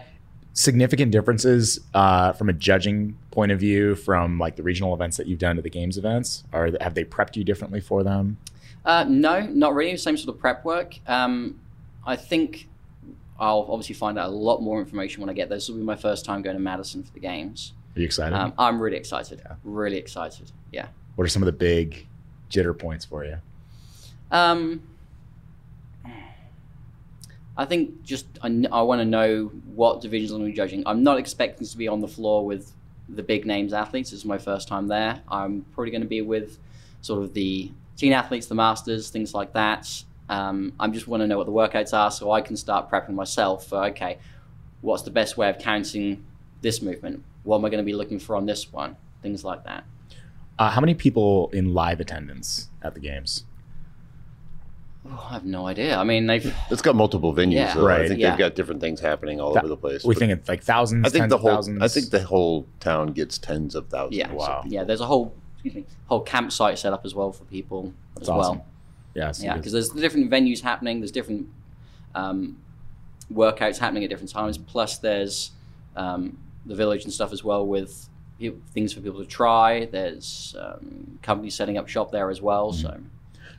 Significant differences uh, from a judging point of view from like the regional events that you've done to the games events, or have they prepped you differently for them? Uh, no, not really. Same sort of prep work. Um, I think I'll obviously find out a lot more information when I get there. This will be my first time going to Madison for the games. Are you excited? Um, I'm really excited. Yeah. Really excited. Yeah. what are some of the big jitter points for you? Um, I think just I, want to know what divisions I'm going to be judging. I'm not expecting to be on the floor with the big names athletes. This is my first time there. I'm probably going to be with sort of the teen athletes, the masters, things like that. Um, I just want to know what the workouts are so I can start prepping myself for okay, what's the best way of counting this movement? What am I going to be looking for on this one? Things like that. Uh, how many people in live attendance at the games? Oh, I have no idea. I mean, they've It's got multiple venues, Yeah. so I Right. think Yeah. they've got different things happening all That- over the place. We But think it's like thousands. I think tens the whole thousands. I think the whole town gets tens of thousands. Yeah. Wow. Yeah, there's a whole excuse me, whole campsite set up as well for people That's as awesome. well. Yeah, so Yeah, because there's different venues happening. There's different um, workouts happening at different times. Plus, there's um, the village and stuff as well with things for people to try. There's um, companies setting up shop there as well. So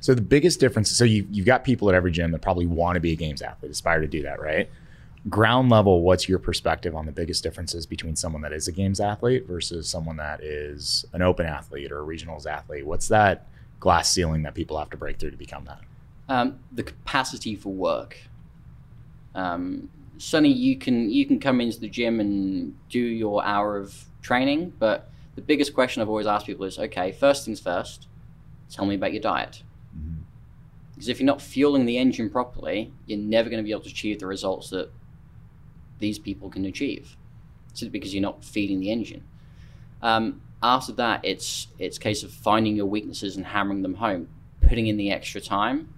So the biggest difference, so you you've got people at every gym that probably want to be a games athlete, aspire to do that, right? Ground level, what's your perspective on the biggest differences between someone that is a games athlete versus someone that is an open athlete or a regionals athlete? What's that glass ceiling that people have to break through to become that? um, the capacity for work. Um, Sonny, you can you can come into the gym and do your hour of training, but the biggest question I've always asked people is, okay, first things first, tell me about your diet. Mhm. Because if you're not fueling the engine properly, you're never going to be able to achieve the results that these people can achieve. Simply because you're not feeding the engine. Um, after that, it's it's a case of finding your weaknesses and hammering them home, putting in the extra time.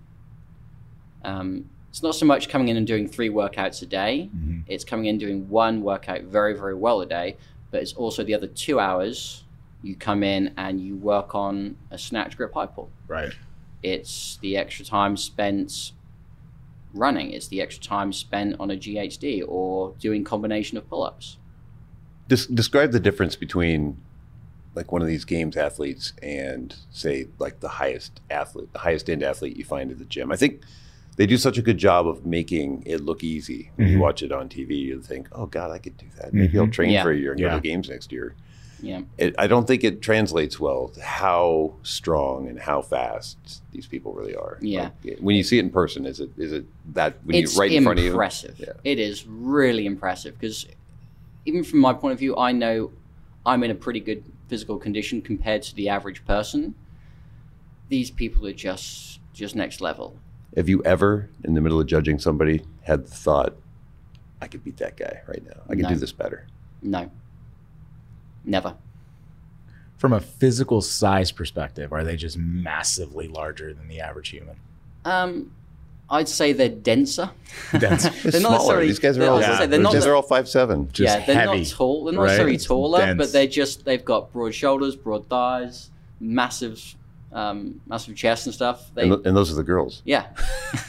Um, it's not so much coming in and doing three workouts a day. Mhm. It's coming in doing one workout very very well a day, but it's also the other two hours you come in and you work on a snatch grip high pull. Right. It's the extra time spent running. It's the extra time spent on a GHD or doing combination of pull-ups. Des- describe the difference between like one of these games athletes and say like the highest athlete, the highest end athlete you find at the gym. I think they do such a good job of making it look easy. When you watch it on TV, you think, "Oh God, I could do that. Maybe I'll Mhm. train Yeah. for a year and go to the games next year." Yeah. it, I don't think it translates well to how strong and how fast these people really are. Yeah. Like, when you see it in person, is it is it that when it's you right in front of you? impressive. Yeah. It is really impressive because even from my point of view, I know I'm in a pretty good physical condition compared to the average person. These people are just just next level. Have you ever, in the middle of judging somebody, had the thought, "I could beat that guy right now. I could No. do this better." No. Never. From a physical size perspective, are they just massively larger than the average human? Um, I'd say they're denser. (laughs) Dense. (laughs) They're, They're not smaller. These guys are all. I say, they're these not guys the- are all five seven. Just yeah, they're heavy, not tall. They're not right? necessarily taller, Dense. but they're just they've got broad shoulders, broad thighs, massive, um, massive chest and stuff. They, And, th- and those are the girls. yeah, (laughs) (laughs)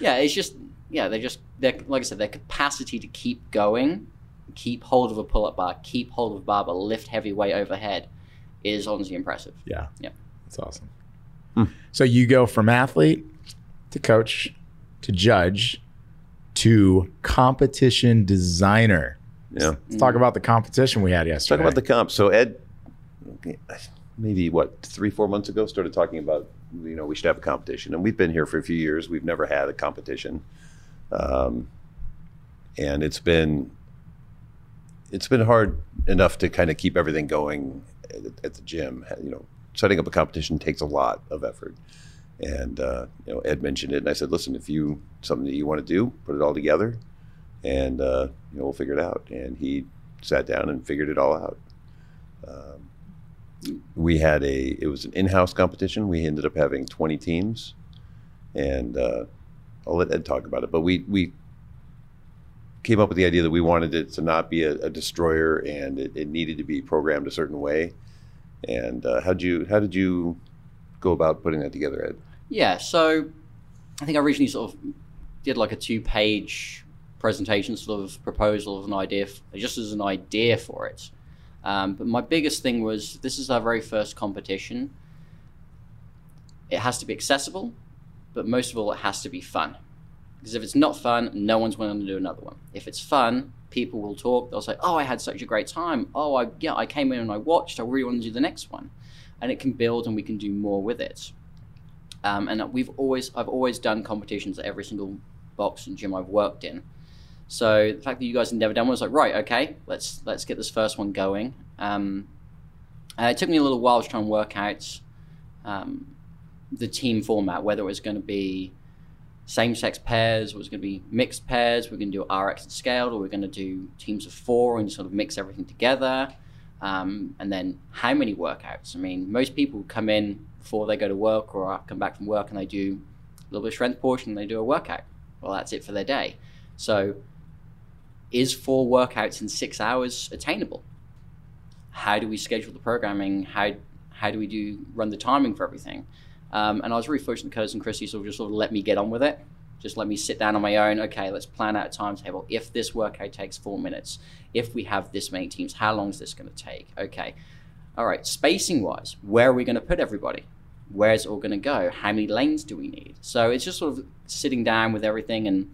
yeah. It's just yeah. they're just they're, like I said, their capacity to keep going, keep hold of a pull-up bar, keep hold of a barbell, lift heavy weight overhead, is honestly impressive. Yeah. Yep. That's awesome. Hmm. So you go from athlete to coach to judge to competition designer. Yeah. Let's talk about the competition we had Let's yesterday. talk about the comp. So Ed, okay, maybe what three, four months ago, started talking about you know we should have a competition, and we've been here for a few years. We've never had a competition, um, and it's been it's been hard enough to kind of keep everything going at, at the gym. You know, setting up a competition takes a lot of effort. And uh, you know, Ed mentioned it, and I said, "Listen, if you something that you want to do, put it all together, and uh, you know we'll figure it out." And he sat down and figured it all out. Um, we had a it was an in-house competition. We ended up having 20 teams, and uh, I'll let Ed talk about it. But we we came up with the idea that we wanted it to not be a, a destroyer, and it, it needed to be programmed a certain way. And uh, how did you how did you go about putting that together, Ed? Yeah, so I think I originally sort of did like a two page presentation, sort of proposal of an idea, just as an idea for it. Um, but my biggest thing was this is our very first competition. It has to be accessible, but most of all, it has to be fun. Because if it's not fun, no one's going to do another one. If it's fun, people will talk. They'll say, "Oh, I had such a great time. Oh, I yeah, I came in and I watched. I really want to do the next one," and it can build, and we can do more with it. Um, and we've always, I've always done competitions at every single box and gym I've worked in. So the fact that you guys had never done one was like, right, okay, let's let's get this first one going. Um, uh, it took me a little while to try and work out um, the team format, whether it was going to be same-sex pairs, or it was going to be mixed pairs. We're going to do RX and scaled, or we're going to do teams of four and sort of mix everything together. Um, and then how many workouts? I mean, most people come in before they go to work or come back from work and they do a little bit of strength portion and they do a workout. Well, that's it for their day. So, is four workouts in six hours attainable? How do we schedule the programming? How how do we do run the timing for everything? Um, and I was really fortunate because and Christy sort of just sort of let me get on with it. Just let me sit down on my own. Okay, let's plan out a timetable. If this workout takes four minutes, if we have this many teams, how long is this going to take? Okay, all right. Spacing wise, where are we going to put everybody? Where's it all going to go? How many lanes do we need? So it's just sort of sitting down with everything and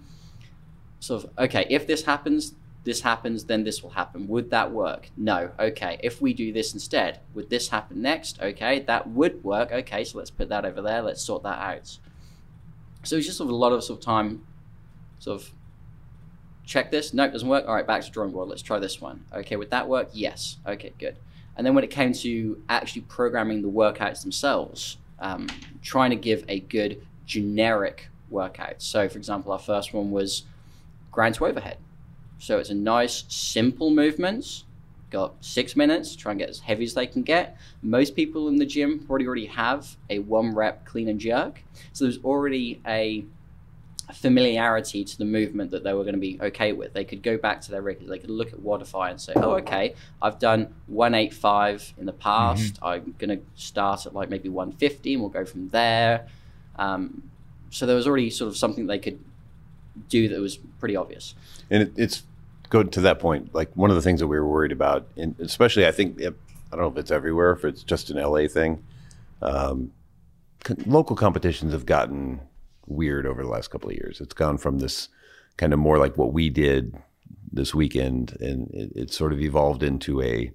sort of okay. If this happens, this happens, then this will happen. Would that work? No. Okay. If we do this instead, would this happen next? Okay, that would work. Okay, so let's put that over there. Let's sort that out. So it's just sort of a lot of sort of time, sort of check this. Nope, doesn't work. All right, back to drawing board. Let's try this one. Okay, would that work? Yes. Okay, good. And then when it came to actually programming the workouts themselves, um, trying to give a good generic workout. So, for example, our first one was ground to overhead. So it's a nice, simple movement. Got six minutes, try and get as heavy as they can get. Most people in the gym probably already have a one rep clean and jerk. So there's already a familiarity to the movement that they were going to be okay with. They could go back to their records. They could look at Wodify and say, oh, okay, I've done 185 in the past. I'm going to start at like maybe 150 and we'll go from there. Um, so there was already sort of something they could do that was pretty obvious. And it, it's go to that point. Like one of the things that we were worried about, and especially I think I don't know if it's everywhere, if it's just an LA thing. Um, co- local competitions have gotten weird over the last couple of years. It's gone from this kind of more like what we did this weekend, and it, it sort of evolved into a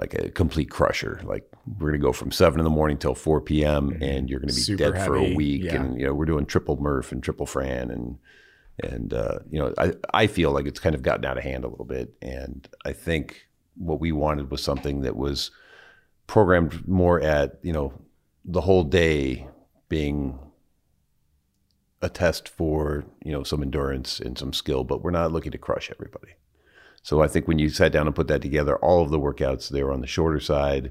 like a complete crusher. Like we're gonna go from seven in the morning till four p.m. Mhm. and you're gonna be Super dead for a week. yeah. And you know we're doing triple Murph and triple Fran and and uh, you know I I feel like it's kind of gotten out of hand a little bit. And I think what we wanted was something that was programmed more at you know the whole day being a test for you know some endurance and some skill, but we're not looking to crush everybody. So I think when you sat down and put that together, all of the workouts they were on the shorter side.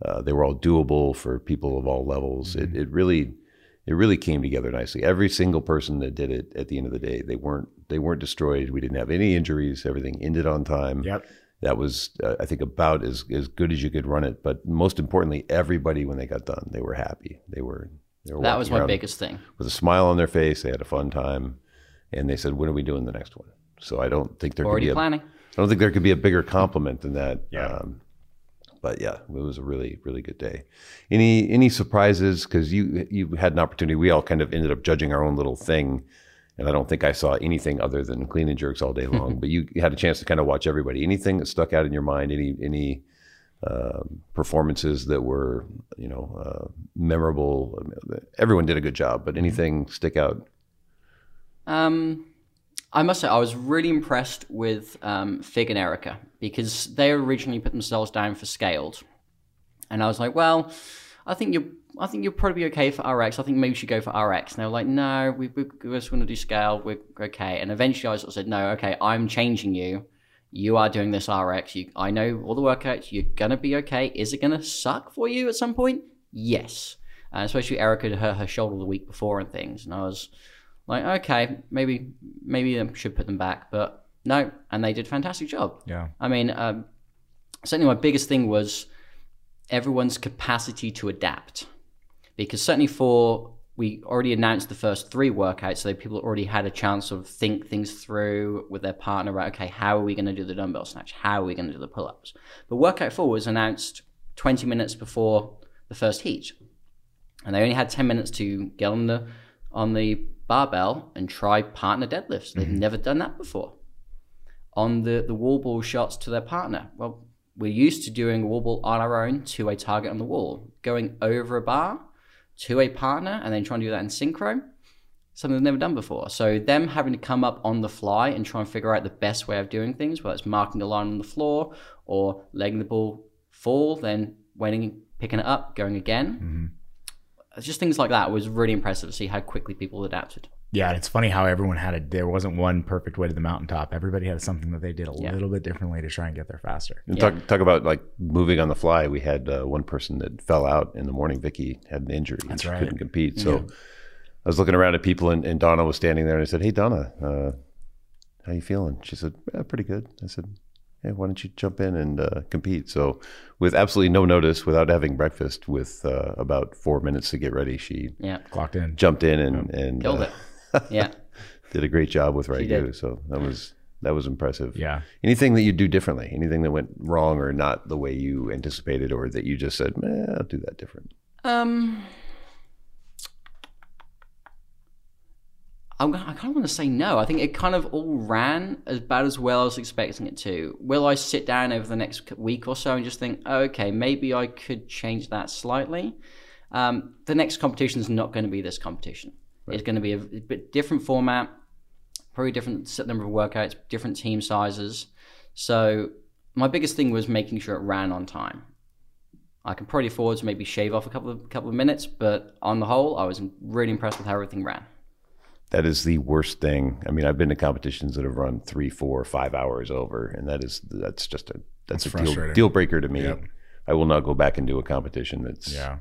Uh, they were all doable for people of all levels. It, it really, it really came together nicely. Every single person that did it, at the end of the day, they weren't they weren't destroyed. We didn't have any injuries. Everything ended on time. Yep. That was, uh, I think, about as as good as you could run it. But most importantly, everybody when they got done, they were happy. They were. They were That was my biggest thing. with a smile on their face. They had a fun time, and they said, "When are we doing the next one?" So I don't think there could Already be a, planning. I don't think there could be a bigger compliment than that. Yeah. Um, but yeah, it was a really, really good day. Any any surprises? Because you you had an opportunity. We all kind of ended up judging our own little thing, and I don't think I saw anything other than clean and jerks all day (laughs) long. but you had a chance to kind of watch everybody. Anything that stuck out in your mind? Any any um, performances that were you know uh, memorable? Everyone did a good job, but anything stick out? Um, I must say, I was really impressed with um, Fig and Erica because they originally put themselves down for scaled, and I was like, well, I think you. I think you'll probably be okay for RX. I think maybe you should go for RX. And they were like, no, we, we just want to do scale. We're okay. And eventually I sort of said, no, okay, I'm changing you. You are doing this RX. You, I know all the workouts. You're going to be okay. Is it going to suck for you at some point? Yes. Uh, especially Erica had her shoulder the week before and things. And I was like, okay, maybe maybe I should put them back, but no, and they did a fantastic job. Yeah. I mean, um, certainly my biggest thing was everyone's capacity to adapt, because certainly for we already announced the first three workouts, so people already had a chance of think things through with their partner. Right? Okay, how are we going to do the dumbbell snatch? How are we going to do the pull-ups? But workout four was announced 20 minutes before the first heat, and they only had 10 minutes to get on the on the barbell and try partner deadlifts. They've mm-hmm. never done that before. On the, the wall ball shots to their partner. Well, we're used to doing a wall ball on our own to a target on the wall. Going over a bar to a partner and then trying to do that in synchro, something they've never done before. So them having to come up on the fly and try and figure out the best way of doing things, whether it's marking a line on the floor or letting the ball fall, then waiting, picking it up, going again. It's Just things like that was really impressive to see how quickly people adapted. Yeah, it's funny how everyone had a. There wasn't one perfect way to the mountaintop. Everybody had something that they did a Yeah. little bit differently to try and get there faster. And Yeah. talk talk about like moving on the fly. We had uh, one person that fell out in the morning. Vicky had an injury. and That's she right. Couldn't compete. So I was looking around at people, and, and Donna was standing there, and I said, "Hey, Donna, uh, how you feeling?" She said, yeah, "Pretty good." I said, "Hey, why don't you jump in and uh, compete?" So with absolutely no notice, without having breakfast, with uh, about four minutes to get ready, she Yeah, Clocked in. jumped in and and killed uh, it. Yeah. (laughs) did a great job with Ragu. did. So that was that was impressive. Yeah. Anything that you do differently? Anything that went wrong or not the way you anticipated, or that you just said, "Man, I'll do that different." Um, I'm, I kind of want to say no. I think it kind of all ran about as well as expecting it to. Will I sit down over the next week or so and just think, oh, okay, maybe I could change that slightly? Um, the next competition is not going to be this competition. It's going to be a, bit different format, probably different set number of workouts, different team sizes. So my biggest thing was making sure it ran on time. I can probably afford to maybe shave off a couple of couple of minutes, but on the whole, I was really impressed with how everything ran. That is the worst thing. I mean, I've been to competitions that have run three, four, five hours over, and that is that's just a that's, That's a deal, deal breaker to me. Yep. I will not go back and do a competition that's Yeah.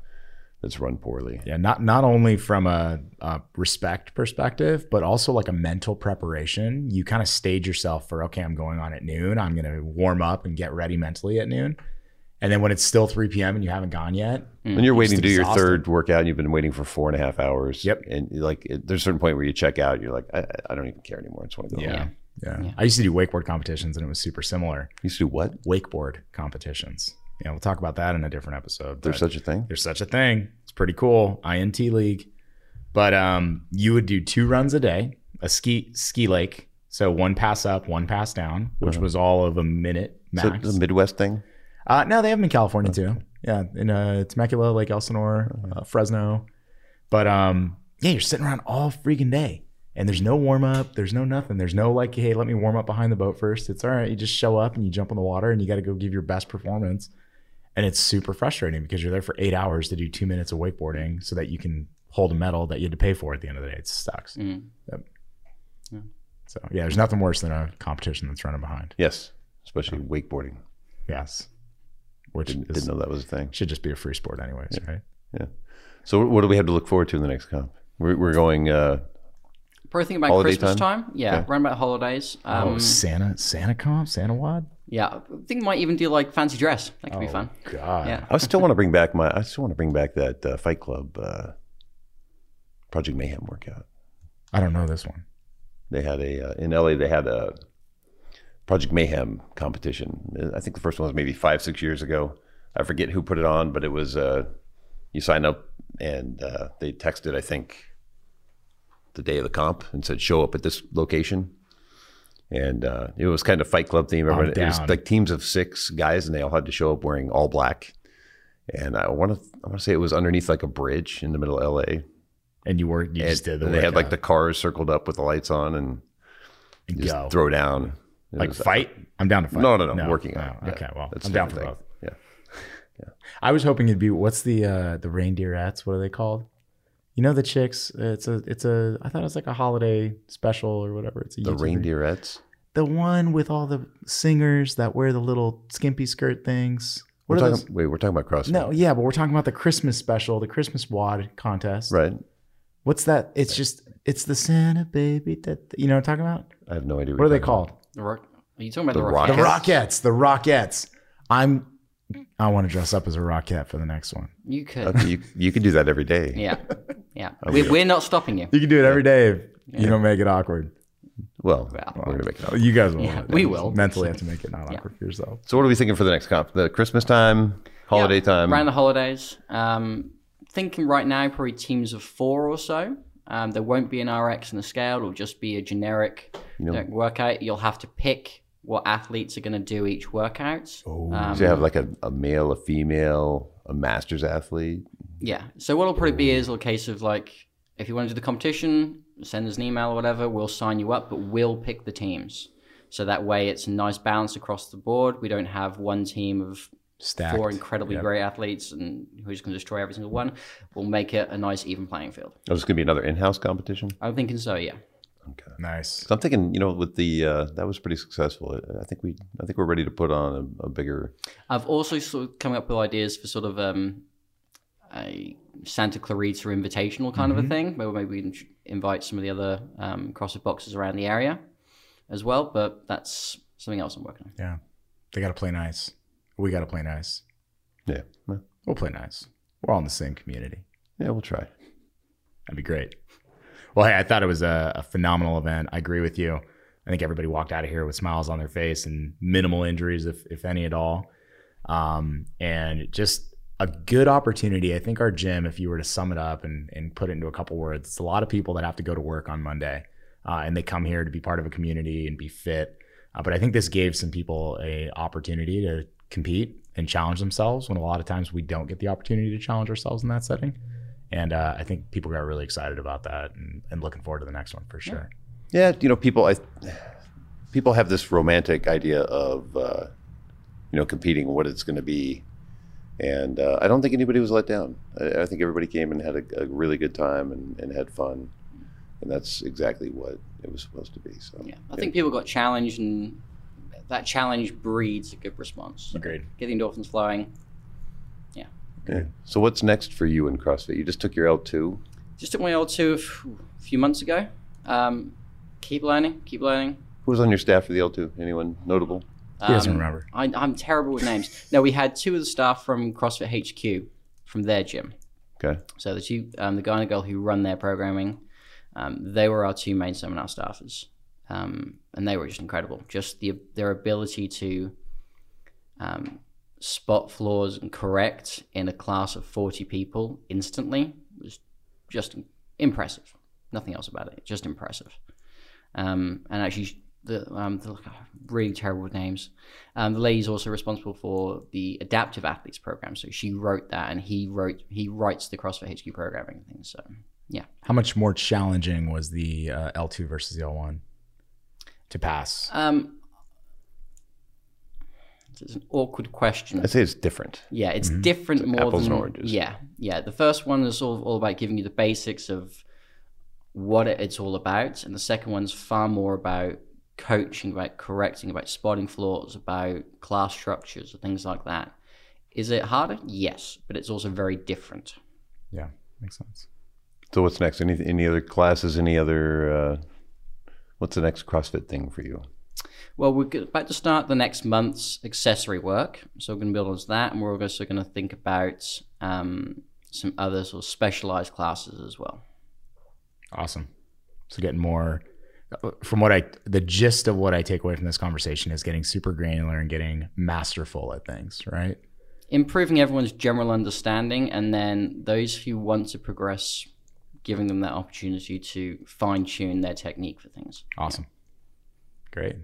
that's run poorly. Yeah, not not only from a, a respect perspective, but also like a mental preparation. You kind of stage yourself for okay, I'm going on at noon. I'm going to warm up and get ready mentally at noon, and then when it's still 3 p.m. and you haven't gone yet, When you're waiting to do your exhausted. third workout, and you've been waiting for four and a half hours. Yep. And like, it, there's a certain point where you check out. You're like, I, I don't even care anymore. I just want to go. yeah, home. yeah, Yeah. I used to do wakeboard competitions, and it was super similar. You used to do what? Wakeboard competitions. Yeah, we'll talk about that in a different episode. There's but- such a thing. There's such a thing. It's pretty cool. INT league. But um, you would do two runs a day, a ski ski lake. So one pass up, one pass down, which Uh-huh. was all of a minute Is it max. Midwest thing? Uh, no, they have them in California too. Yeah, in uh, Temecula, Lake Elsinore, uh, Fresno. But um, yeah, you're sitting around all freaking day, and there's no warm up. There's no nothing. There's no like, hey, let me warm up behind the boat first. It's all right. You just show up and you jump in the water, and you got to go give your best performance. And it's super frustrating because you're there for eight hours to do two minutes of wakeboarding so that you can hold a medal that you had to pay for at the end of the day. It sucks. Mm. So yeah, there's nothing worse than a competition that's running behind. Yes, especially wakeboarding. Yes, which Didn't, is, didn't know that was a thing. should just be a free sport, anyways, right? Yeah. So what do we have to look forward to in the next comp? We're, we're going. Uh, Probably think about Christmas time? time. Yeah, Okay. around about holidays. Um, oh, Santa, Santa comp, Santa WOD. yeah, I think we might even do like fancy dress. That could be Oh, fun. God. Yeah. I still want to bring back my. I still want to bring back that uh, Fight Club uh, Project Mayhem workout. I don't know this one. They had a uh, in LA. They had a Project Mayhem competition. I think the first one was maybe five six years ago. I forget who put it on, but it was uh, you sign up and uh, they texted I think the day of the comp and said show up at this location. And uh, it was kind of Fight Club theme. Everyone, it was like teams of six guys, and they all had to show up wearing all black. And I want to, I want to say it was underneath like a bridge in the middle of LA. And you were you And, just did the and they had like the cars circled up with the lights on, and And just go throw down. It like was- fight. I'm down to fight. No, no, no, I'm working no. out. Yeah, Okay, well, that's I'm down for different both. thing. Yeah. I was hoping it'd be what's the uh the reindeerettes? What are they called? You know the chicks. It's a it's a. I thought it was like a holiday special or whatever. It's a The YouTuber. reindeerettes. The one with all the singers that wear the little skimpy skirt things. We're What are talking, those? wait, we're talking about CrossFit. No, yeah, but we're talking about the Christmas special, the Christmas WOD contest. Right. What's that? It's just it's the Santa baby that you know what I'm talking about. I have no idea. What are you're they called? The rock. Are you talking about The the, Rockets? The Rockets? Rockettes. The Rockettes. I'm. I want to dress up as a Rockette for the next one. You could. Okay, you, you can do that every day. Yeah, yeah. (laughs) we, we're not stopping you. You can do it every day if you don't make it awkward. Well, Well. we're gonna make it. up. You guys will. Yeah, we will. mentally have to make it not awkward for yourself. So, what are we thinking for the next comp? The Christmas time, holiday Yeah, time. around the holidays. Um, thinking right now, probably teams of four or so. Um, there won't be an RX in the scale. It'll just be a generic know- generic workout. You'll have to pick what athletes are going to do each workout. Oh. Um, so you have like a, a male, a female, a masters athlete. Yeah. So what it'll probably be is a case of like, if you want to do the competition, send us an email or whatever. We'll sign you up, but we'll pick the teams. So that way, it's a nice balance across the board. We don't have one team of Stacked. four incredibly Yep. great athletes and who's going to destroy every single one. We'll make it a nice even playing field. Oh, this is gonna be another in-house competition. I'm thinking so. Yeah. Okay. Nice. So I'm thinking, you know, with the uh, that was pretty successful. I think we, I think we're ready to put on a, a bigger. I've also sort of coming up with ideas for sort of um, a Santa Clarita Invitational kind of a thing, where maybe we can invite some of the other um, CrossFit boxes around the area as well. But that's something else I'm working on. Yeah. They got to play nice. We got to play nice. Yeah, well, We'll play nice. We're all in the same community. yeah, we'll try. That'd be great. Well, hey, I thought it was a, a phenomenal event. I agree with you. I think everybody walked out of here with smiles on their face and minimal injuries, if if any at all. Um, and just a good opportunity. I think our gym, if you were to sum it up and, and put it into a couple words, it's a lot of people that have to go to work on Monday, uh, and they come here to be part of a community and be fit. Uh, but I think this gave some people a opportunity to compete and challenge themselves when a lot of times we don't get the opportunity to challenge ourselves in that setting. And uh, I think people got really excited about that and, and looking forward to the next one for sure. Yeah, you know, people, I, people have this romantic idea of, uh, you know, competing what it's going to be, and uh, I don't think anybody was let down. I, I think everybody came and had a, a really good time and, and had fun, and that's exactly what it was supposed to be. So Yeah, I think people got challenged, and that challenge breeds a good response. Agreed. Get the endorphins flowing. Yeah. So what's next for you in CrossFit? You just took your L two. Just took my L2 a few months ago. Um, keep learning, keep learning. Who was on your staff for the L two? Anyone notable? He doesn't Um, remember. I, I'm terrible with names. (laughs) no, we had two of the staff from CrossFit HQ from their gym. Okay. So the two, um, the guy and the girl who run their programming, um, they were our two main seminar staffers, um, and they were just incredible. Just the their ability to um, spot flaws and correct in a class of forty people instantly was just impressive. Nothing else about it, just impressive. Um, and actually the, um, the really terrible names. Um, the lady's also responsible for the adaptive athletes program, so she wrote that, and he wrote he writes the CrossFit HQ programming things. So yeah. How much more challenging was the uh, L2 versus the L1 to pass? Um, it's an awkward question. I'd say it's different. Yeah, it's different more apples than and oranges. Yeah, yeah. The first one is all, all about giving you the basics of what it, it's all about, and the second one's far more about coaching, about correcting, about spotting flaws, about class structures, and things like that. Is it harder? Yes, but it's also very different. Yeah, makes sense. So what's next? Any any other classes? Any other? Uh, what's the next CrossFit thing for you? Well, we're about to start the next month's accessory work, so we're going to build on that, and we're also going to think about um, some other sort of specialized classes as well. Awesome. So getting more from what I the gist of what I take away from this conversation is getting super granular and getting masterful at things, right? improving everyone's general understanding and then those who want to progress giving them that opportunity to fine tune their technique for things Awesome. Great.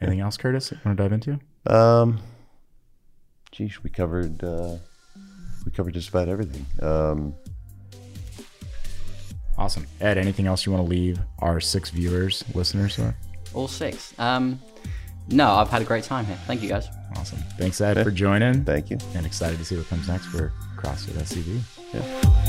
Anything else, Curtis? You want to dive into? Um, geez, we covered uh, we covered just about everything. Um, Awesome. Ed, anything else you want to leave our six viewers, listeners with? all six um no i've had a great time here thank you guys Awesome. Thanks, Ed, for joining. thank you. And excited to see what comes next for CrossFit SCV. Yeah.